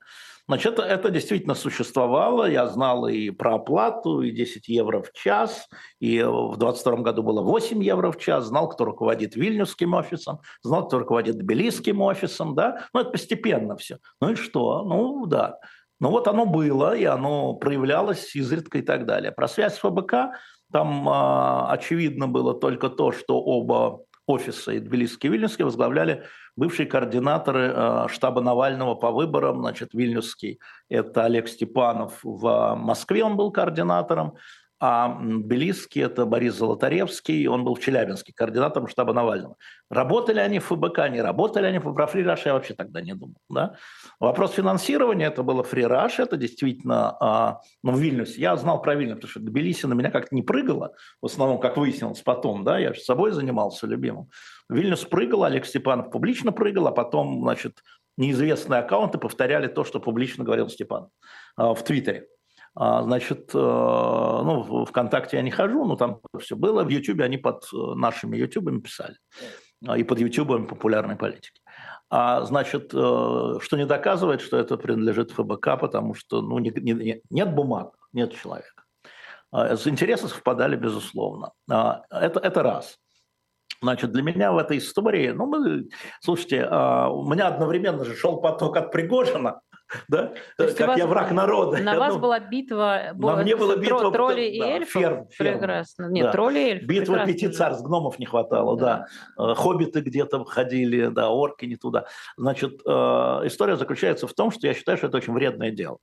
Значит, это, это действительно существовало. Я знал и про оплату, и 10 евро в час, и в 22 году было 8 евро в час. Знал, кто руководит Вильнюсским офисом, знал, кто руководит Тбилисским офисом, да. Ну, это постепенно все. Ну и что? Ну, да. Но вот оно было, и оно проявлялось изредка и так далее. Про связь с ФБК там а, очевидно было только то, что оба офиса, и Тбилисский и Вильнюсский, возглавляли бывшие координаторы а, штаба Навального по выборам, значит, Вильнюсский – это Олег Степанов, в Москве он был координатором, а Белиский – это Борис Золотаревский, он был в Челябинске, координатором штаба Навального. Работали они в ФБК, не работали они в Фрираш, я вообще тогда не думал. Да? Вопрос финансирования – это было Фрираш, это действительно, а, ну, в Вильнюсе. Я знал про Вильнюс, потому что Тбилиси на меня как-то не прыгало, в основном, как выяснилось потом, да, я же собой занимался любимым. Вильнюс прыгал, Олег Степанов публично прыгал, а потом, значит, неизвестные аккаунты повторяли то, что публично говорил Степан а, в Твиттере. А, значит, э, ну, ВКонтакте я не хожу, но там все было. В Ютубе они под э, нашими Ютубами писали. А, и под Ютубами популярной политики. А, значит, э, что не доказывает, что это принадлежит ФБК, потому что ну, не, не, нет бумаг, нет человека. С интересы совпадали, безусловно. Это, это раз. Значит, для меня в этой истории, ну, мы, слушайте, у меня одновременно же шел поток от Пригожина, да?
как я враг народа. На вас думаю, была битва,
на мне была битва
тролли и да, эльфов? Ферм, ферм. Прекрасно. Нет, да. тролли и эльфы.
Битва прекрасно. пяти царств, гномов не хватало, да. да. Э, хоббиты где-то ходили, да, орки не туда. Значит, э, история заключается в том, что я считаю, что это очень вредное дело.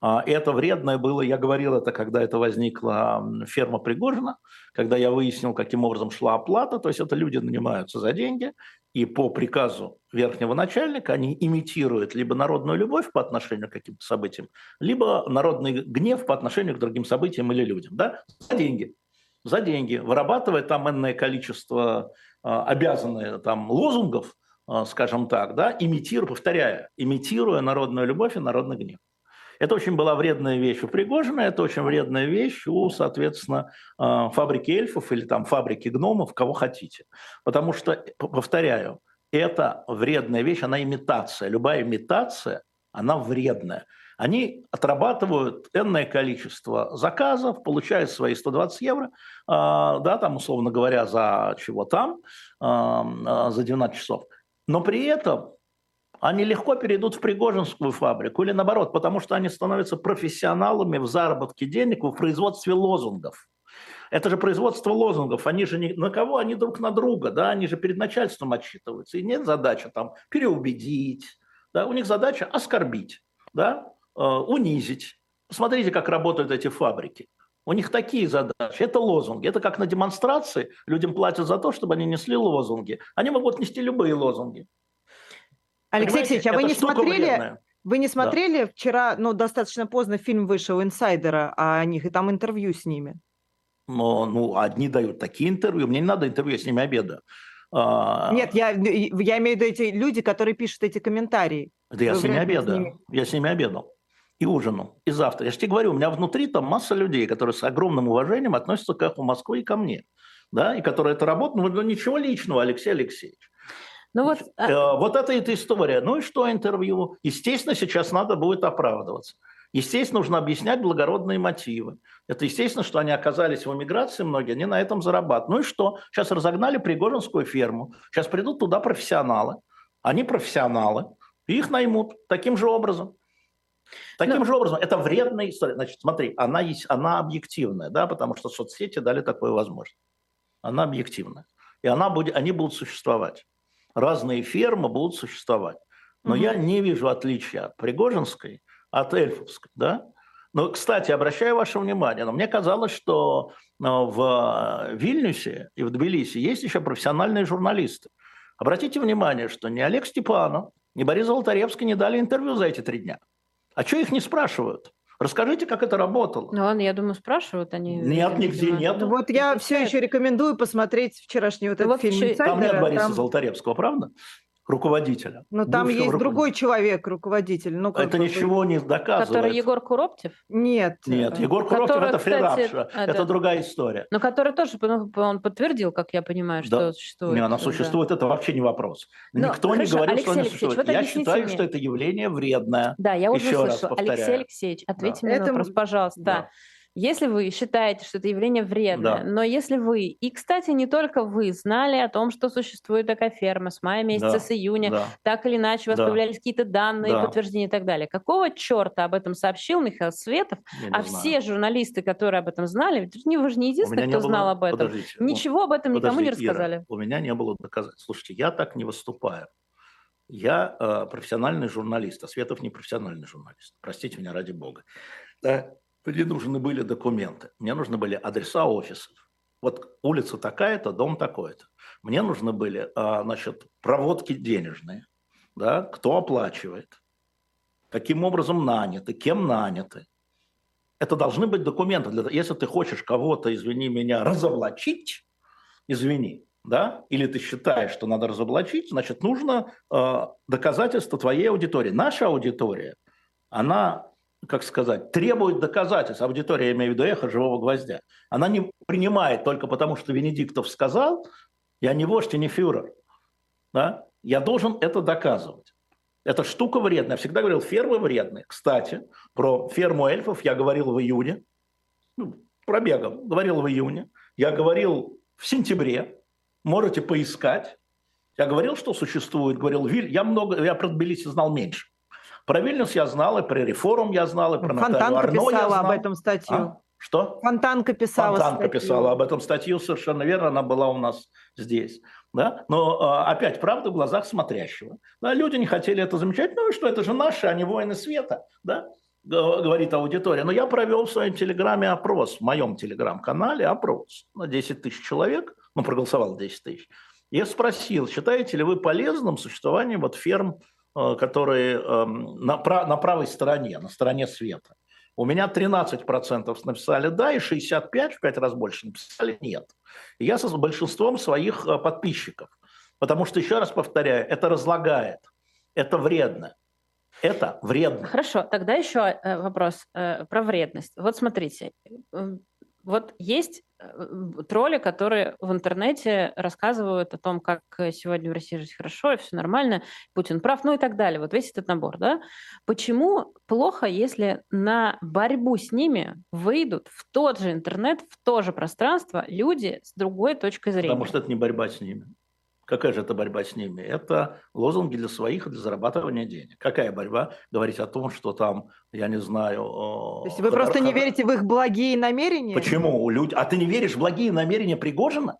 А, это вредное было, я говорил это, когда это возникла ферма Пригожина, когда я выяснил, каким образом шла оплата, то есть это люди нанимаются за деньги, и по приказу верхнего начальника они имитируют либо народную любовь по отношению к каким-то событиям, либо народный гнев по отношению к другим событиям или людям. Да? За деньги. За деньги. Вырабатывая там энное количество э, обязанных там, лозунгов, э, скажем так, да, имитируя, повторяя, имитируя народную любовь и народный гнев. Это очень была вредная вещь у Пригожина, это очень вредная вещь у, соответственно, а, фабрики эльфов или там фабрики гномов, кого хотите. Потому что, повторяю, это вредная вещь, она имитация. Любая имитация, она вредная. Они отрабатывают энное количество заказов, получают свои 120 евро, а, да, там, условно говоря, за чего там, а, за 12 часов. Но при этом они легко перейдут в Пригожинскую фабрику или наоборот, потому что они становятся профессионалами в заработке денег, в производстве лозунгов. Это же производство лозунгов, они же не, на кого они друг на друга, да, они же перед начальством отчитываются. И нет задачи там переубедить, да, у них задача оскорбить, да, э, унизить. Посмотрите, как работают эти фабрики. У них такие задачи. Это лозунги. Это как на демонстрации. Людям платят за то, чтобы они несли лозунги. Они могут нести любые лозунги.
Алексей Алексеевич, а вы не смотрели, вредная. вы не смотрели да. вчера, ну, достаточно поздно фильм вышел «Инсайдера» о них, и там интервью с ними?
Но, ну, одни дают такие интервью, мне не надо интервью, я с ними обедаю.
А, Нет, я, я имею в виду эти люди, которые пишут эти комментарии.
Да я с ними обедаю, с ними... я с ними обедал и ужинал, и завтра. Я же тебе говорю, у меня внутри там масса людей, которые с огромным уважением относятся к эху Москвы и ко мне, да, и которые это работают, ну, ничего личного, Алексей Алексеевич. Ну вот, а э, вот это эта история. Ну и что интервью? Естественно, сейчас надо будет оправдываться. Естественно, нужно объяснять благородные мотивы. Это естественно, что они оказались в эмиграции, многие, они на этом зарабатывают. Ну и что? Сейчас разогнали Пригожинскую ферму. Сейчас придут туда профессионалы. Они профессионалы. И их наймут таким же образом. Таким Но... же образом, это вредная история. Значит, смотри, она, есть, она объективная, да, потому что соцсети дали такую возможность. Она объективная. И она будет, они будут существовать разные фермы будут существовать. Но угу. я не вижу отличия от Пригожинской, от Эльфовской. Да? Но, кстати, обращаю ваше внимание, но мне казалось, что э, в Вильнюсе и в Тбилиси есть еще профессиональные журналисты. Обратите внимание, что ни Олег Степанов, ни Борис Золотаревский не дали интервью за эти три дня. А что их не спрашивают? Расскажите, как это работало.
Ну ладно, я думаю, спрашивают они.
Нет, нигде нет.
Ну, вот я все еще рекомендую посмотреть вчерашний вот этот вот фильм.
Там нет Бориса там... Золотаревского, правда? Руководителя.
Но там есть руководителя. другой человек, руководитель. Ну,
это ничего не доказывает.
Который Егор Куроптев?
Нет.
Нет, Егор Куроптев это фрирапша. Это, это другая история.
Но который тоже ну, он подтвердил, как я понимаю, что да. существует.
Не, она существует, да. это вообще не вопрос. Но, Никто хорошо, не говорит, Алексей что она существует. Вот я считаю, мне. что это явление вредное.
Да, я уже Еще слышала. Алексей Алексеевич, ответьте да. мне на вопрос, пожалуйста. Да. Если вы считаете, что это явление вредное, да. но если вы, и, кстати, не только вы знали о том, что существует такая ферма с мая месяца, да. с июня, да. так или иначе у вас да. появлялись какие-то данные, да. подтверждения и так далее. Какого черта об этом сообщил Михаил Светов, а знаю. все журналисты, которые об этом знали, вы же не единственный, кто было... знал об этом, Подождите. ничего об этом никому не рассказали. Ира,
у меня не было доказательств. Слушайте, я так не выступаю. Я э, профессиональный журналист, а Светов не профессиональный журналист. Простите меня ради бога. Да? Мне нужны были документы, мне нужны были адреса офисов. Вот улица такая-то, дом такой-то. Мне нужны были, а, значит, проводки денежные, да, кто оплачивает, каким образом наняты, кем наняты. Это должны быть документы. Для... Если ты хочешь кого-то, извини меня, разоблачить, извини, да, или ты считаешь, что надо разоблачить, значит, нужно э, доказательство твоей аудитории. Наша аудитория, она как сказать, требует доказательств, аудитория, я имею в виду эхо живого гвоздя, она не принимает только потому, что Венедиктов сказал, я не вождь и не фюрер. Да? Я должен это доказывать. Эта штука вредная. Я всегда говорил, фермы вредные. Кстати, про ферму эльфов я говорил в июне, ну, пробегом, говорил в июне. Я говорил в сентябре, можете поискать. Я говорил, что существует, говорил. Я много, я про Тбилиси знал меньше. Про Вильнюс я знал, и про реформ я знал, и про
Фонтанка Наталью Арно писала я знал. об этом статью. А?
Что?
Фонтанка писала
Фонтанка статью. писала об этом статью, совершенно верно, она была у нас здесь. Да? Но а, опять правда в глазах смотрящего. Да, люди не хотели это замечать, ну и что, это же наши, а не воины света, да? говорит аудитория. Но я провел в своем телеграме опрос, в моем телеграм-канале опрос на 10 тысяч человек, ну проголосовал 10 тысяч. Я спросил, считаете ли вы полезным существование вот ферм которые эм, на, на правой стороне, на стороне света. У меня 13% написали «да», и 65%, в 5 раз больше, написали «нет». И я со большинством своих э, подписчиков. Потому что, еще раз повторяю, это разлагает, это вредно. Это вредно.
Хорошо, тогда еще э, вопрос про вредность. Вот смотрите, вот есть э, тролли, которые в интернете рассказывают о том, как сегодня в России жить хорошо, и все нормально, Путин прав, ну и так далее. Вот весь этот набор, да? Почему плохо, если на борьбу с ними выйдут в тот же интернет, в то же пространство люди с другой точкой зрения?
Потому что это не борьба с ними. Какая же это борьба с ними? Это лозунги для своих, для зарабатывания денег. Какая борьба? Говорить о том, что там, я не знаю...
То есть вы просто не верите в их благие намерения?
Почему? У люд... А ты не веришь в благие намерения Пригожина?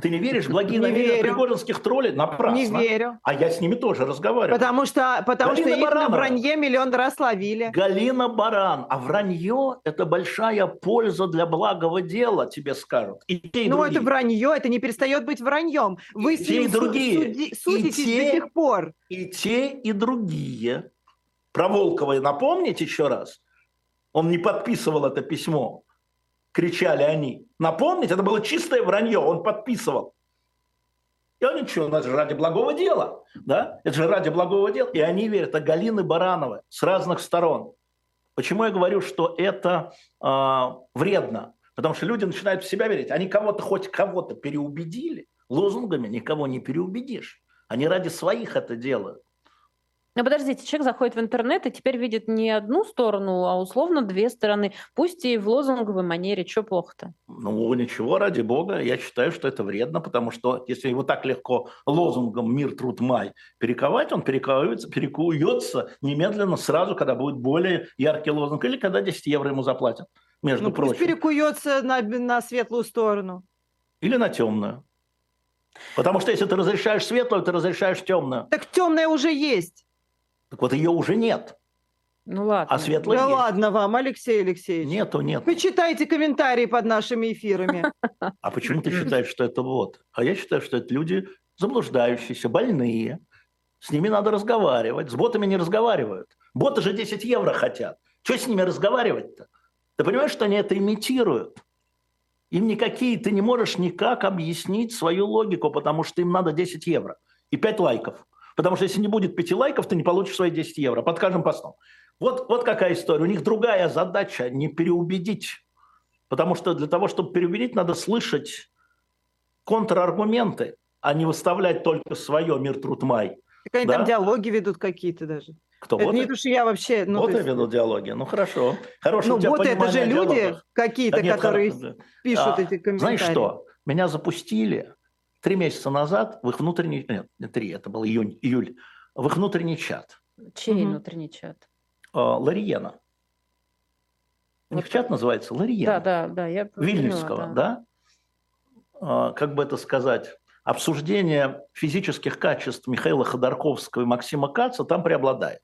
Ты не веришь благие
Не
намерения пригожинских троллей? Напрасно.
Не верю.
А я с ними тоже разговариваю.
Потому что, потому что их на вранье миллион раз ловили.
Галина Баран. А вранье – это большая польза для благого дела, тебе скажут. И те, и
Ну,
другие.
это вранье, это не перестает быть враньем. Вы
И
с
те, и другие.
суди-
И
судитесь
те,
до сих пор.
И те, и другие. Про Волкова напомните еще раз? Он не подписывал это письмо. Кричали они. Напомните, это было чистое вранье. Он подписывал. И они что, это же ради благого дела. Да? Это же ради благого дела. И они верят. Это Галины Барановы с разных сторон. Почему я говорю, что это а, вредно? Потому что люди начинают в себя верить. Они кого-то, хоть кого-то переубедили. Лозунгами никого не переубедишь. Они ради своих это делают.
Ну, подождите, человек заходит в интернет и теперь видит не одну сторону, а условно две стороны. Пусть и в лозунговой манере. Что плохо-то?
Ну, ничего, ради бога. Я считаю, что это вредно, потому что если его так легко лозунгом «Мир, труд, май» перековать, он перекуется, перекуется немедленно сразу, когда будет более яркий лозунг, или когда 10 евро ему заплатят, между
Ну, пусть
прочим.
перекуется на, на светлую сторону.
Или на темную. Потому что если ты разрешаешь светлую, ты разрешаешь темную.
Так темная уже есть.
Так вот ее уже нет.
Ну ладно.
А светлая
Да
есть.
ладно вам, Алексей Алексеевич.
Нету, нет.
Вы читайте комментарии под нашими эфирами.
А почему ты считаешь, что это вот? А я считаю, что это люди заблуждающиеся, больные. С ними надо разговаривать. С ботами не разговаривают. Боты же 10 евро хотят. Что с ними разговаривать-то? Ты понимаешь, что они это имитируют? Им никакие, ты не можешь никак объяснить свою логику, потому что им надо 10 евро и 5 лайков. Потому что если не будет 5 лайков, ты не получишь свои 10 евро под каждым постом. Вот, вот какая история. У них другая задача – не переубедить. Потому что для того, чтобы переубедить, надо слышать контраргументы, а не выставлять только свое «Мир, труд, май».
Так они
Да?
там диалоги ведут какие-то даже.
Кто?
это
боты?
не то, что я вообще... Ну,
боты
есть-
ведут диалоги? Ну, хорошо. Хорошее
ну, боты это же люди какие-то,
Да
которые
хорошо,
пишут
А,
эти комментарии.
Знаешь что? Меня запустили три месяца назад в их внутренний... Нет, не три, это был июнь, июль. В их внутренний чат.
Чей
Мгм.
внутренний чат?
Э, Лариена. У них
Вот
чат называется Лариена.
Да, да, да. Я
Вильнюсского,
поняла,
да? А, Как бы это сказать? Обсуждение физических качеств Михаила Ходорковского и Максима Каца там преобладает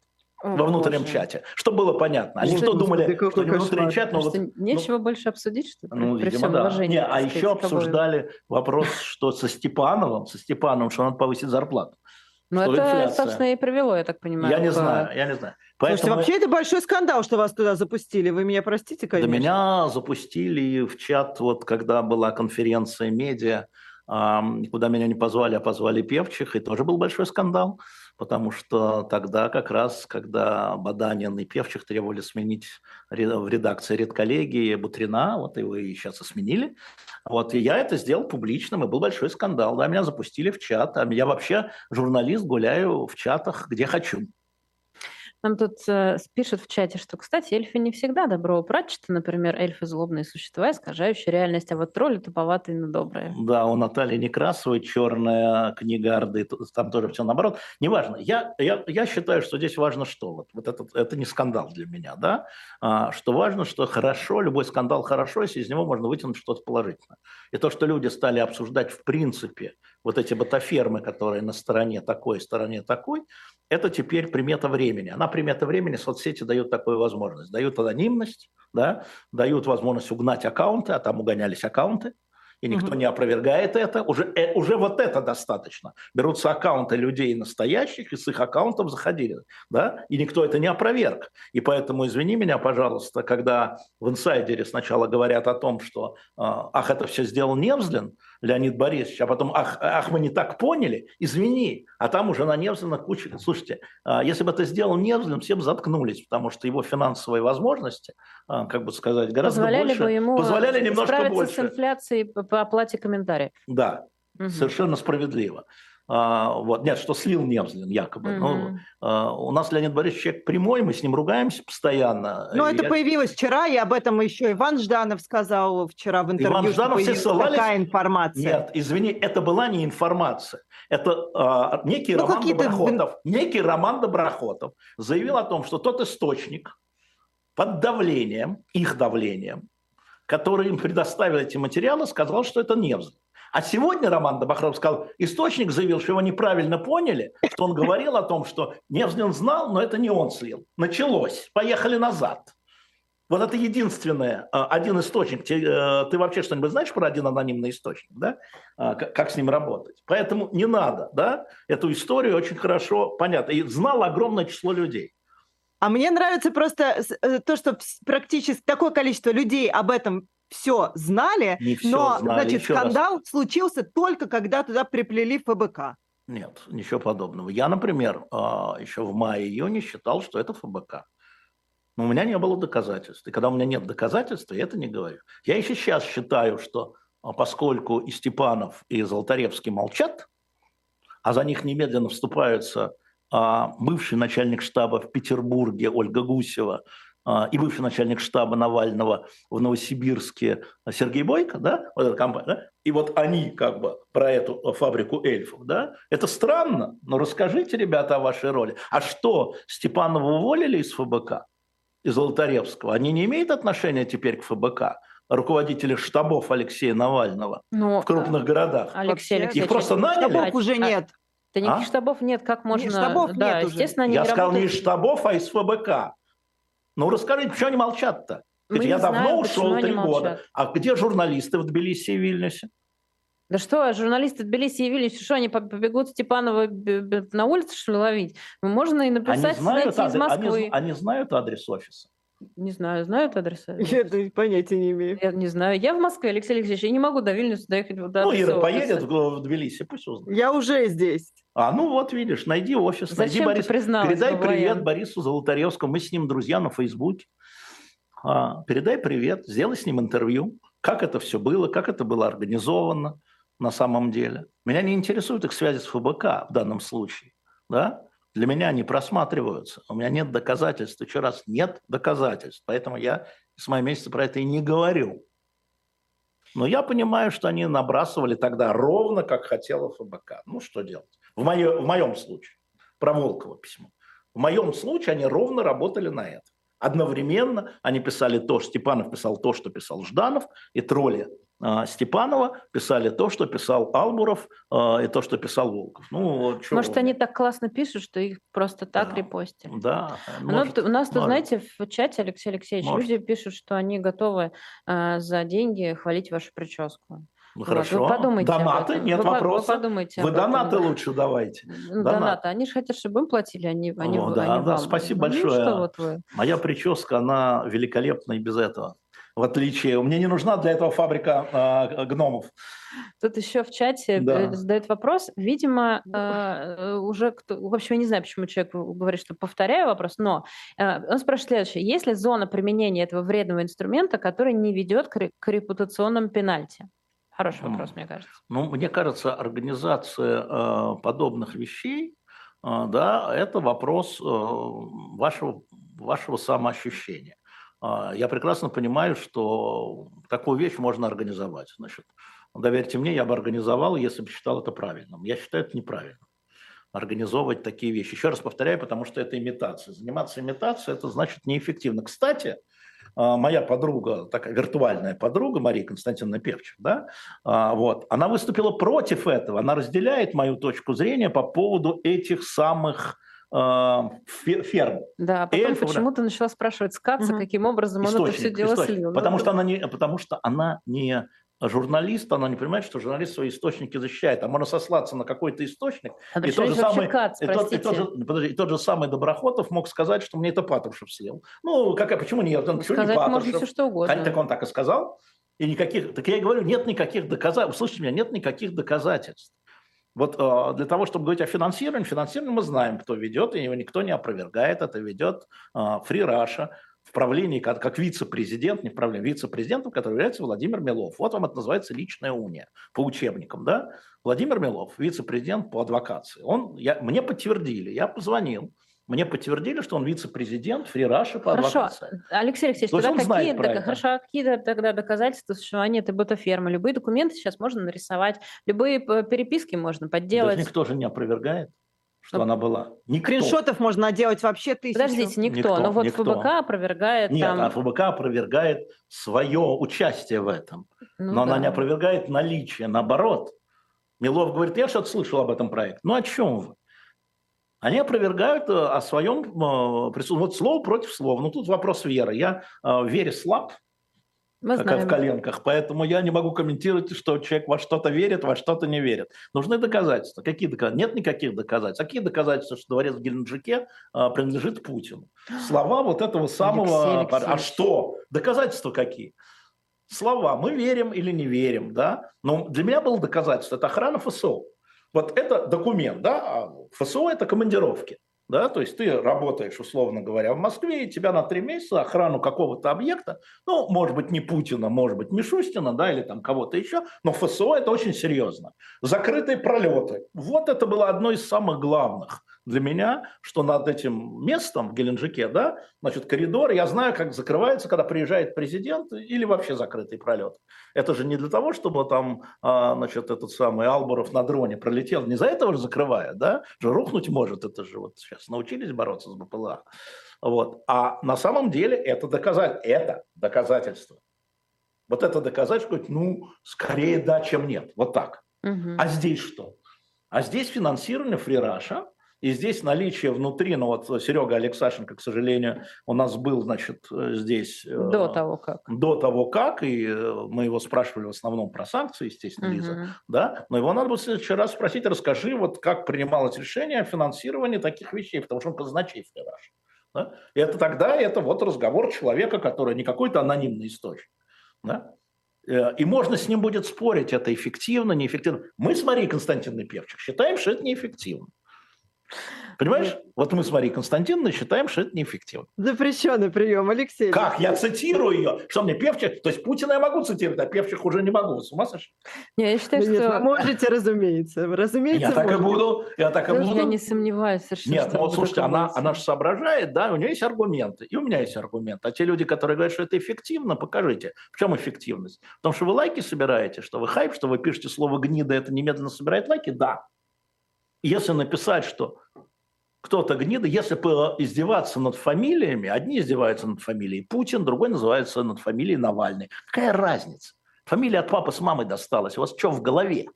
О,
во внутреннем
боже.
чате. Чтобы было понятно. Они
Господи,
что думали,
какой
что не внутренний чат, но
Потому
вот
что нечего больше обсудить, что ли?
ну,
при
видимо,
всем
да. Не, а
сказать,
еще обсуждали вопрос, что со Степановым, со Степановым, что надо повысить зарплату.
Ну,
что
это,
инфляция.
собственно, и привело, я так понимаю.
я не
к-
знаю, я не знаю.
Слушайте,
Поэтому
вообще это большой скандал, что вас туда запустили. Вы меня простите, конечно.
меня запустили в чат, вот когда была конференция медиа, куда меня не позвали, а позвали певчих, и тоже был большой скандал, потому что тогда как раз, когда Баданин и певчих требовали сменить в редакции редколлегии Бутрина, вот его и сейчас и сменили, вот, и я это сделал публичным, и был большой скандал, да, меня запустили в чат, а я вообще журналист, гуляю в чатах, где хочу.
Нам тут э, пишут в чате, что, кстати, эльфы не всегда добро прачеты. Например, эльфы злобные существа, искажающие реальность, а вот тролли туповатые, но добрые.
Да, у Натальи Некрасовой черная книга Орды, там тоже все наоборот. Неважно. Я, я, я считаю, что здесь важно что? Вот, вот это, это не скандал для меня, да? А, что важно, что хорошо, любой скандал хорошо, если из него можно вытянуть что-то положительное. И то, что люди стали обсуждать в принципе вот эти ботафермы, которые на стороне такой, стороне такой, это теперь примета времени. Она примета времени, соцсети дают такую возможность. Дают анонимность, да, дают возможность угнать аккаунты, а там угонялись аккаунты, и никто
Мгм.
не опровергает это, уже, э, уже вот это достаточно. Берутся аккаунты людей настоящих, и с их аккаунтов заходили, да, и никто это не опроверг. И поэтому, извини меня, пожалуйста, когда в инсайдере сначала говорят о том, что а, ах, это все сделал Невзлин, Леонид Борисович, а потом ах, ах, мы не так поняли, извини, а там уже на Невзлина куча. Слушайте, а, если бы это сделал Невзлин, все бы заткнулись, потому что его финансовые возможности, а, как бы сказать, гораздо
Позволяли
больше,
бы ему
позволяли немножко
справиться
больше.
с инфляцией по, оплате комментариев.
Да,
Мгм.
совершенно справедливо. А, вот. Нет, что слил Невзлин якобы. Ну,
Мгм.
а, у нас Леонид Борисович человек прямой, мы с ним ругаемся постоянно.
Но
И
это
я-
появилось вчера, и об этом еще Иван Жданов сказал вчера в интервью, что
Жданов все ссылались-
такая информация.
Нет, извини, это была не информация. Это а, некий
Ну,
Роман Доброхотов. Некий Роман Доброхотов заявил о том, что тот источник под давлением, их давлением, который им предоставил эти материалы, сказал, что это Невзлин. А сегодня Роман Добахров сказал, источник заявил, что его неправильно поняли, что он говорил о том, что Невзлин знал, но это не он слил. Началось. Поехали назад. Вот это единственное, а, один источник. Ты, э, ты вообще что-нибудь знаешь про один анонимный источник, да? А, как с ним работать? Поэтому не надо, да? Эту историю очень хорошо понятно. И знал огромное число людей.
А мне нравится просто э, то, что практически такое количество людей об этом все знали,
не все
но
знали.
значит,
Еще
скандал
раз.
случился только когда туда приплели ФБК.
Нет, ничего подобного. Я, например, а, еще в мае-июне считал, что это ФБК. Но у меня не было доказательств. И когда у меня нет доказательств, я это не говорю. Я еще сейчас считаю, что а, поскольку и Степанов, и Золотаревский молчат, а за них немедленно вступаются а, бывший начальник штаба в Петербурге Ольга Гусева и бывший начальник штаба Навального в Новосибирске Сергей Бойко, да, вот эта компания, да, и вот они как бы про эту фабрику эльфов, да, это странно, но расскажите, ребята, о вашей роли. А что, Степанова уволили из ФБК? и Золотаревского, они не имеют отношения теперь к ФБК, руководители штабов Алексея Навального
Но,
в крупных городах?
Алексей Алексеевич,
Их просто наняли?
Штабов уже
А-
нет.
Да никаких
А?
штабов нет, как можно...
штабов
да,
нет уже.
естественно, они
Я
не
сказал не из
работают.
штабов, а из ФБК. Ну расскажите, почему они молчат-то?
Мы
Ведь я давно
знаем,
ушел
они
три года. А где журналисты в Тбилиси и Вильнюсе?
Да что, журналисты Тбилиси явились, что они побегут Степанова на улице, что ли, ловить? Ну, Можно и
Они
написать,
знают,
знаете, из
адрес, они,
Москвы.
з- они знают адрес офиса?
Не знаю, знают адреса?
Я понятия не имею.
Я не знаю. Я в Москве, Алексей Алексеевич, я не могу до Вильнюса доехать до
ну, Ира
офиса.
поедет в, в Тбилиси, пусть узнает.
Я уже здесь.
А, ну вот видишь, найди офис, найди
Зачем
Бориса.
призналась?
Передай привет Борису Золотаревскому. Мы с ним друзья на Фейсбуке. А, передай привет, сделай с ним интервью. Как это все было, как это было организовано на самом деле. Меня не интересуют их связи с ФБК в данном случае. Да? Для меня они просматриваются. У меня нет доказательств. Еще раз, нет доказательств. Поэтому я с моего месяца про это и не говорю. Но я понимаю, что они набрасывали тогда ровно, как хотела ФБК. Ну, что делать? В, моё, в моем случае. Про Волкова письмо. В моем случае они ровно работали на это. Одновременно они писали то, Степанов писал то, что писал Жданов, и тролли а, Степанова писали то, что писал Албуров, а, и то, что писал Волков. Ну, чё
Может, они так классно пишут, что их просто так
Да.
репостят.
Да,
Ну,
может,
у нас тут,
может.
знаете, в чате, Алексей Алексеевич,
Может.
люди пишут, что они готовы э, за деньги хвалить вашу прическу.
Ну,
Вот,
хорошо.
Вы подумайте об
Донаты,
этом.
нет
вы, по-
вопроса.
Вы подумайте
Вы
этом,
донаты
да.
лучше давайте.
Ну,
Донаты.
Донаты. Они же хотят, чтобы им платили, они, они,
О,
вы-
да,
они
да,
вам.
спасибо
Ну,
большое.
что вот вы.
Моя прическа, она великолепна и без этого. В отличие, мне не нужна для этого фабрика а, гномов.
Тут еще в чате
Да.
э, задают вопрос. Видимо, э, э, уже кто... В общем, я не знаю, почему человек говорит, что повторяю вопрос, но э, он спрашивает следующее. Есть ли зона применения этого вредного инструмента, который не ведет к ре- к репутационным пенальти? Хороший вопрос, мне кажется.
Ну, мне кажется, организация э, подобных вещей, э, да, это вопрос э, вашего, вашего самоощущения. А, Я прекрасно понимаю, что такую вещь можно организовать. Значит, доверьте мне, я бы организовал, если бы считал это правильным. Я считаю это неправильно. Организовывать такие вещи. Еще раз повторяю, потому что это имитация. Заниматься имитацией – это значит неэффективно. Кстати, моя подруга, такая виртуальная подруга Мария Константиновна Певчих, да, а, вот, она выступила против этого, она разделяет мою точку зрения по поводу этих самых а, фе- ферм.
Да, а потом
Эльфов, да.
почему-то начала спрашивать Скатца,
Мгм.
каким образом он это все дело
источник.
слил.
Потому,
Ну,
что она не, потому что она не журналист, она не понимает, что журналист свои источники защищает. А можно сослаться на какой-то источник,
А
и тот, же самый,
Кац,
и, тот, и, тот же, подожди, и тот же самый Доброхотов мог сказать, что мне это Патрушев слил. Ну, какая, почему нет? Он, почему не
Сказать можно
Патрушев?
все что угодно.
Так он так и сказал. И никаких, так я и говорю, нет никаких доказательств. Слушайте меня, нет никаких доказательств. Вот э, для того, чтобы говорить о финансировании, финансирование мы знаем, кто ведет, и его никто не опровергает. Это ведет э, Free Russia в правлении, как, как вице-президент, не в правлении, вице-президентом, который является Владимир Милов. Вот вам это называется личная уния по учебникам. Да? Владимир Милов, вице-президент по адвокации. Он, я, мне подтвердили, я позвонил, мне подтвердили, что он вице-президент Russia по
Хорошо,
адвокации.
Алексей Алексеевич,
То
тогда какие,
это.
хорошо, а какие тогда доказательства существования этой ботафермы? Любые документы сейчас можно нарисовать, любые переписки можно подделать.
никто же не опровергает, что она была. Никто.
Скриншотов можно делать вообще тысячу.
Подождите, никто.
Никто,
но вот
никто.
ФБК опровергает
Нет,
там...
а ФБК опровергает свое участие в этом.
ну
но она
да.
не опровергает наличие, наоборот. Милов говорит, я что-то слышал об этом проекте. Ну о чем вы? Они опровергают э, о своем э, присутствии. Вот слово против слова. Ну тут вопрос веры. Я э, в вере слаб,
Мы
как
знаем.
в коленках, поэтому я не могу комментировать, что человек во что-то верит, во что-то не верит. Нужны доказательства. Какие доказательства? Нет никаких доказательств. Какие доказательства, что дворец в Геленджике э, принадлежит Путину? Слова вот этого самого...
Алексей
А
Алексеевич.
что? Доказательства какие? Слова. Мы верим или не верим, да? Но для меня было доказательство. Это охрана ФСО. Вот это документ, да? А ФСО – это командировки. Да, то есть ты работаешь, условно говоря, в Москве, и тебя на три месяца охрану какого-то объекта, ну, может быть, не Путина, может быть, Мишустина, да, или там кого-то еще, но ФСО это очень серьезно. Закрытые пролеты. Вот это было одно из самых главных для меня, что над этим местом в Геленджике, да, значит, коридор, я знаю, как закрывается, когда приезжает президент, или вообще закрытый пролет. Это же не для того, чтобы там, а, значит, этот самый Албуров на дроне пролетел, не за этого же закрывает, да, же рухнуть может, это же вот сейчас научились бороться с БПЛА. Вот. А на самом деле это доказать, это доказательство. Вот это доказательство, ну, скорее да, чем нет. Вот так.
Мгм.
А здесь что? А здесь финансирование фрираша, и здесь наличие внутри, ну вот Серега Алексашенко, к сожалению, у нас был, значит, э, здесь... э,
До того, как.
До того как, и э, мы его спрашивали в основном про санкции, естественно, Лиза,
Мгм.
да, но его надо было в следующий раз спросить, расскажи, вот как принималось решение о финансировании таких вещей, потому что он казначей фрираш. Да? И это тогда это вот разговор человека, который не какой-то анонимный источник. Да? И можно с ним будет спорить, это эффективно, неэффективно. Мы с Марией Константиновной Певчих считаем, что это неэффективно. Понимаешь? Вот мы с Марией Константиновной считаем, что это неэффективно.
Запрещенный прием, Алексей.
Как? Я цитирую ее. Что мне Певчих? То есть Путина я могу цитировать, а Певчих уже не могу. С ума сошли?
Не, я считаю,
Нет,
что...
можете, разумеется. Разумеется,
Я так и буду. Я так и
Я
буду.
не сомневаюсь совершенно.
Нет,
что
ну вот слушайте, она, она же соображает, да, у нее есть аргументы, и у меня есть аргументы. А те люди, которые говорят, что это эффективно, покажите, в чем эффективность. В том, что вы лайки собираете, что вы хайп, что вы пишете слово «гнида», это немедленно собирает лайки? Да. Если написать, что кто-то гнида, если бы издеваться над фамилиями, одни издеваются над фамилией Путин, другой называется над фамилией Навальный. Какая разница? Фамилия от папы с мамой досталась. У вас что в голове?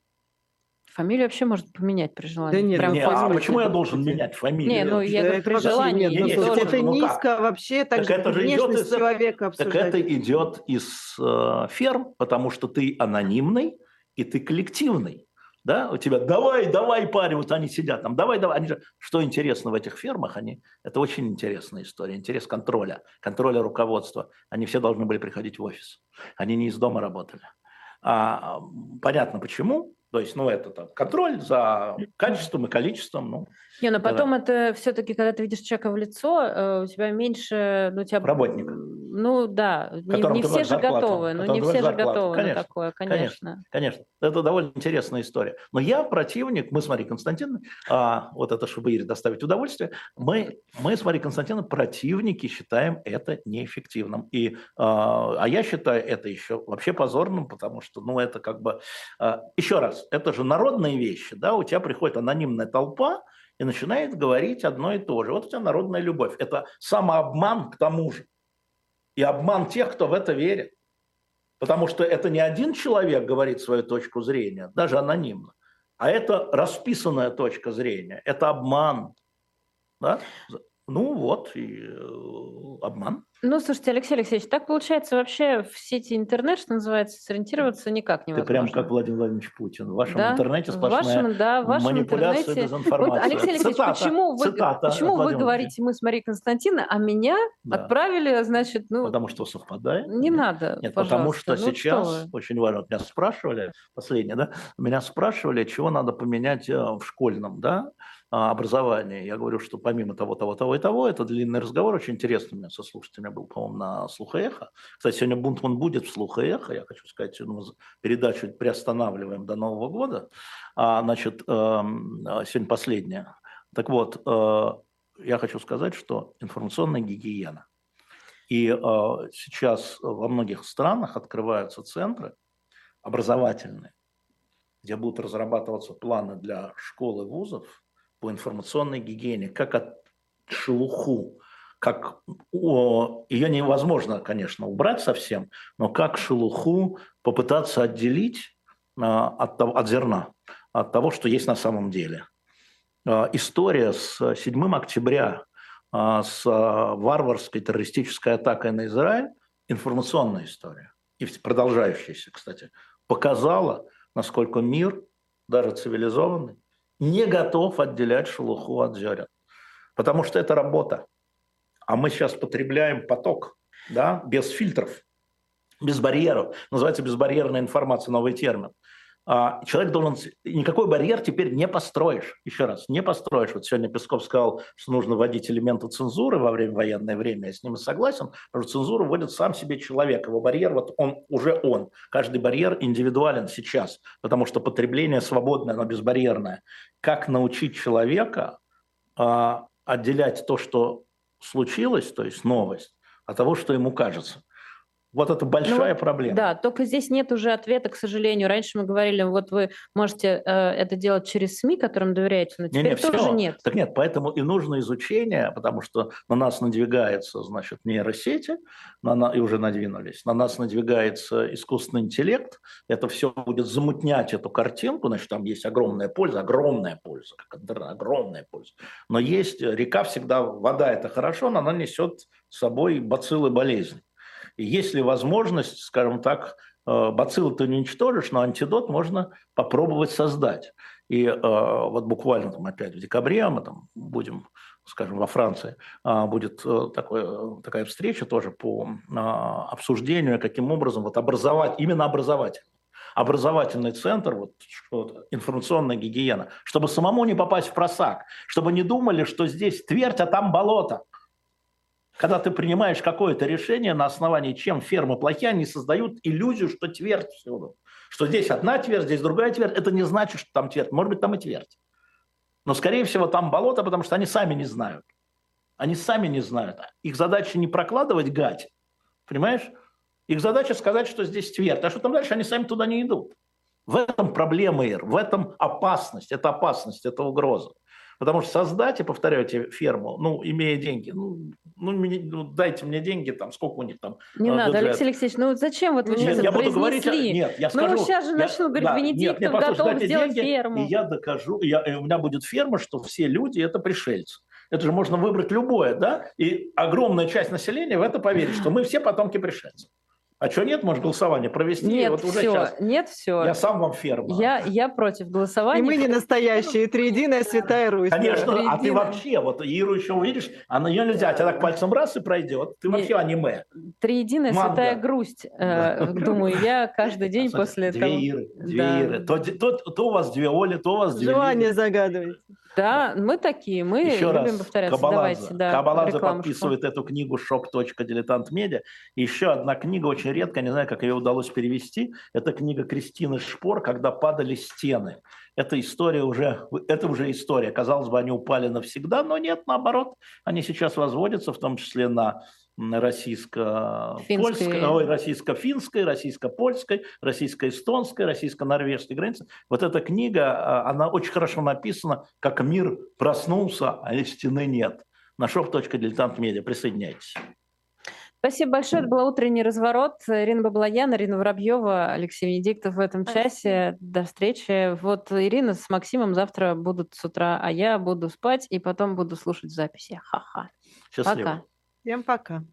Фамилию вообще может поменять при желании.
Да нет,
Прям
Не, а почему я должен менять фамилию?
Не, ну я
Да,
говорю, при желании.
Нет, ну,
не,
то есть
не,
это
ну как?
низко вообще, так,
Так
же
это же идет
внешность
из-за-
человека
Так
обсуждать.
это идет из э, ферм, потому что ты анонимный и ты коллективный. Да, у тебя давай, давай, парень, вот они сидят там, давай, давай. Они же, что интересно в этих фермах, они, это очень интересная история, интерес контроля, контроля руководства. Они все должны были приходить в офис, они не из дома работали. А, понятно почему, то есть, ну, это там, контроль за качеством и количеством, ну,
Не, но потом это все-таки, когда ты видишь человека в лицо, э, у тебя меньше, ну, у тебя...
Работника.
Ну, да, не, не все же готовы, ну, не все же готовы на
Конечно,
такое,
конечно.
конечно.
Конечно, это довольно интересная история. Но я противник, мы с Марией Константиновной, а, вот это, чтобы Ире доставить удовольствие, мы, мы с Марией Константиновной противники считаем это неэффективным. И, а, а я считаю это еще вообще позорным, потому что, ну, это как бы... а, еще раз, это же народные вещи, да, у тебя приходит анонимная толпа, и начинает говорить одно и то же. Вот у тебя народная любовь. Это самообман к тому же. И обман тех, кто в это верит. Потому что это не один человек говорит свою точку зрения, даже анонимно, а это расписанная точка зрения, это обман. Да? Ну вот, и э, обман.
Ну, слушайте, Алексей Алексеевич, так получается вообще в сети интернет, что называется, сориентироваться никак
Ты
невозможно.
прям как Владимир Владимирович Путин. В вашем
Да,
интернете
в
сплошная
вашем, да, в вашем
манипуляция,
интернете.
дезинформация.
Вот, Алексей Алексеевич,
Цитата,
почему вы,
цитата
почему вы говорите мы с Марией Константиновной, а меня
Да.
отправили, значит, ну,
Потому что совпадает.
не надо,
Нет, потому что
Ну,
сейчас
вы.
очень важно. Меня спрашивали, последнее, да, меня спрашивали, чего надо поменять э, в школьном, да, а, образовании. Я говорю, что помимо того, того, того и того, это длинный разговор, очень интересный у меня со слушателями был, по-моему, на «Слух и эхо». Кстати, сегодня Бунтман будет в «Слух и эхо», я хочу сказать, ну, передачу приостанавливаем до Нового года. А, значит, эм, а, сегодня последняя. Так вот, э, я хочу сказать, что информационная гигиена. И э, сейчас во многих странах открываются центры образовательные, где будут разрабатываться планы для школ и вузов по информационной гигиене, как от шелуху, как о, ее невозможно, конечно, убрать совсем, но как шелуху попытаться отделить а, от, от зерна, от того, что есть на самом деле. А, история с 7 октября, а, с варварской террористической атакой на Израиль, информационная история, и продолжающаяся, кстати, показала, насколько мир, даже цивилизованный, не готов отделять шелуху от зерен. Потому что это работа. А мы сейчас потребляем поток, да, без фильтров, без барьеров. Называется безбарьерная информация, новый термин. А человек должен... Никакой барьер теперь не построишь. Еще раз, не построишь. Вот сегодня Песков сказал, что нужно вводить элементы цензуры во время военное время. Я с ним согласен, потому что цензуру вводит сам себе человек. Его барьер, вот он уже он. Каждый барьер индивидуален сейчас, потому что потребление свободное, оно безбарьерное. Как научить человека а, отделять то, что случилось, то есть новость, от того, что ему кажется. Вот это большая ну, проблема.
Да, только здесь нет уже ответа, к сожалению. Раньше мы говорили, вот вы можете э, это делать через СМИ, которым доверяете, но теперь не, не, тоже все. нет.
Так нет, поэтому и нужно изучение, потому что на нас надвигается, значит, нейросети, на, на, и уже надвинулись, на нас надвигается искусственный интеллект, это все будет замутнять эту картинку, значит, там есть огромная польза, огромная польза, огромная польза. Но есть, река всегда, вода это хорошо, но она несет с собой бациллы болезни. И есть ли возможность, скажем так, э, бациллы ты не уничтожишь, но антидот можно попробовать создать. И э, вот буквально там опять в декабре мы там будем, скажем, во Франции, э, будет такое, такая встреча тоже по обсуждению, каким образом вот образовать, именно образовать образовательный центр, вот, вот, информационная гигиена, чтобы самому не попасть в просак, чтобы не думали, что здесь твердь, а там болото когда ты принимаешь какое-то решение на основании, чем фермы плохие, они создают иллюзию, что твердь всюду. Что здесь одна твердь, здесь другая твердь. Это не значит, что там твердь. Может быть, там и твердь. Но, скорее всего, там болото, потому что они сами не знают. Они сами не знают. Их задача не прокладывать гать, понимаешь? Их задача сказать, что здесь твердь. А что там дальше, они сами туда не идут. В этом проблема, Ир, в этом опасность. Это опасность, это угроза. Потому что создать, и повторяю тебе, ферму, ну, имея деньги, ну, ну, ну, дайте мне деньги, там, сколько у них там.
Не э, надо, бюджет. Алексей Алексеевич, ну зачем вот вы нет, сейчас я буду говорить, нет, я скажу. Ну, сейчас же я, начнут говорить, да, Венедиктов нет, нет, готов сделать деньги, ферму.
И я докажу, я, и у меня будет ферма, что все люди – это пришельцы. Это же можно выбрать любое, да? И огромная часть населения в это поверит, что мы все потомки пришельцев. А что нет, может голосование провести?
Нет, вот уже все, сейчас. нет, все.
Я сам вам ферма.
Я, я против голосования.
И мы не настоящие, триединая святая Русь.
Конечно, триединая. а ты вообще, вот Иру еще увидишь, а на нее нельзя, тебя так пальцем раз и пройдет. Ты вообще аниме.
Триединая Манга. святая грусть, э, думаю я каждый день после
две
того.
Иры, две Иры. То, то, то у вас две Оли, то у вас две
Желание загадывать.
Да, мы такие, мы
Еще
любим
раз,
повторяться.
Кабаладзе. Давайте, да, Кабаладзе подписывает эту книгу shop.diletant.media. Еще одна книга, очень редко, не знаю, как ее удалось перевести. Это книга Кристины Шпор «Когда падали стены». Это история уже, это уже история. Казалось бы, они упали навсегда, но нет, наоборот. Они сейчас возводятся, в том числе на российско-польской, ой, российско-финской, российско-польской, российско-эстонской, российско-норвежской границы. Вот эта книга, а, она очень хорошо написана, как мир проснулся, а стены нет. На shop.diletant.media. Присоединяйтесь.
Спасибо большое. Это был утренний разворот. Ирина Баблоян, Ирина Воробьева, Алексей Венедиктов в этом Спасибо. часе. До встречи. Вот Ирина с Максимом завтра будут с утра, а я буду спать и потом буду слушать записи. Ха-ха.
Счастливо.
Пока.
Всем пока.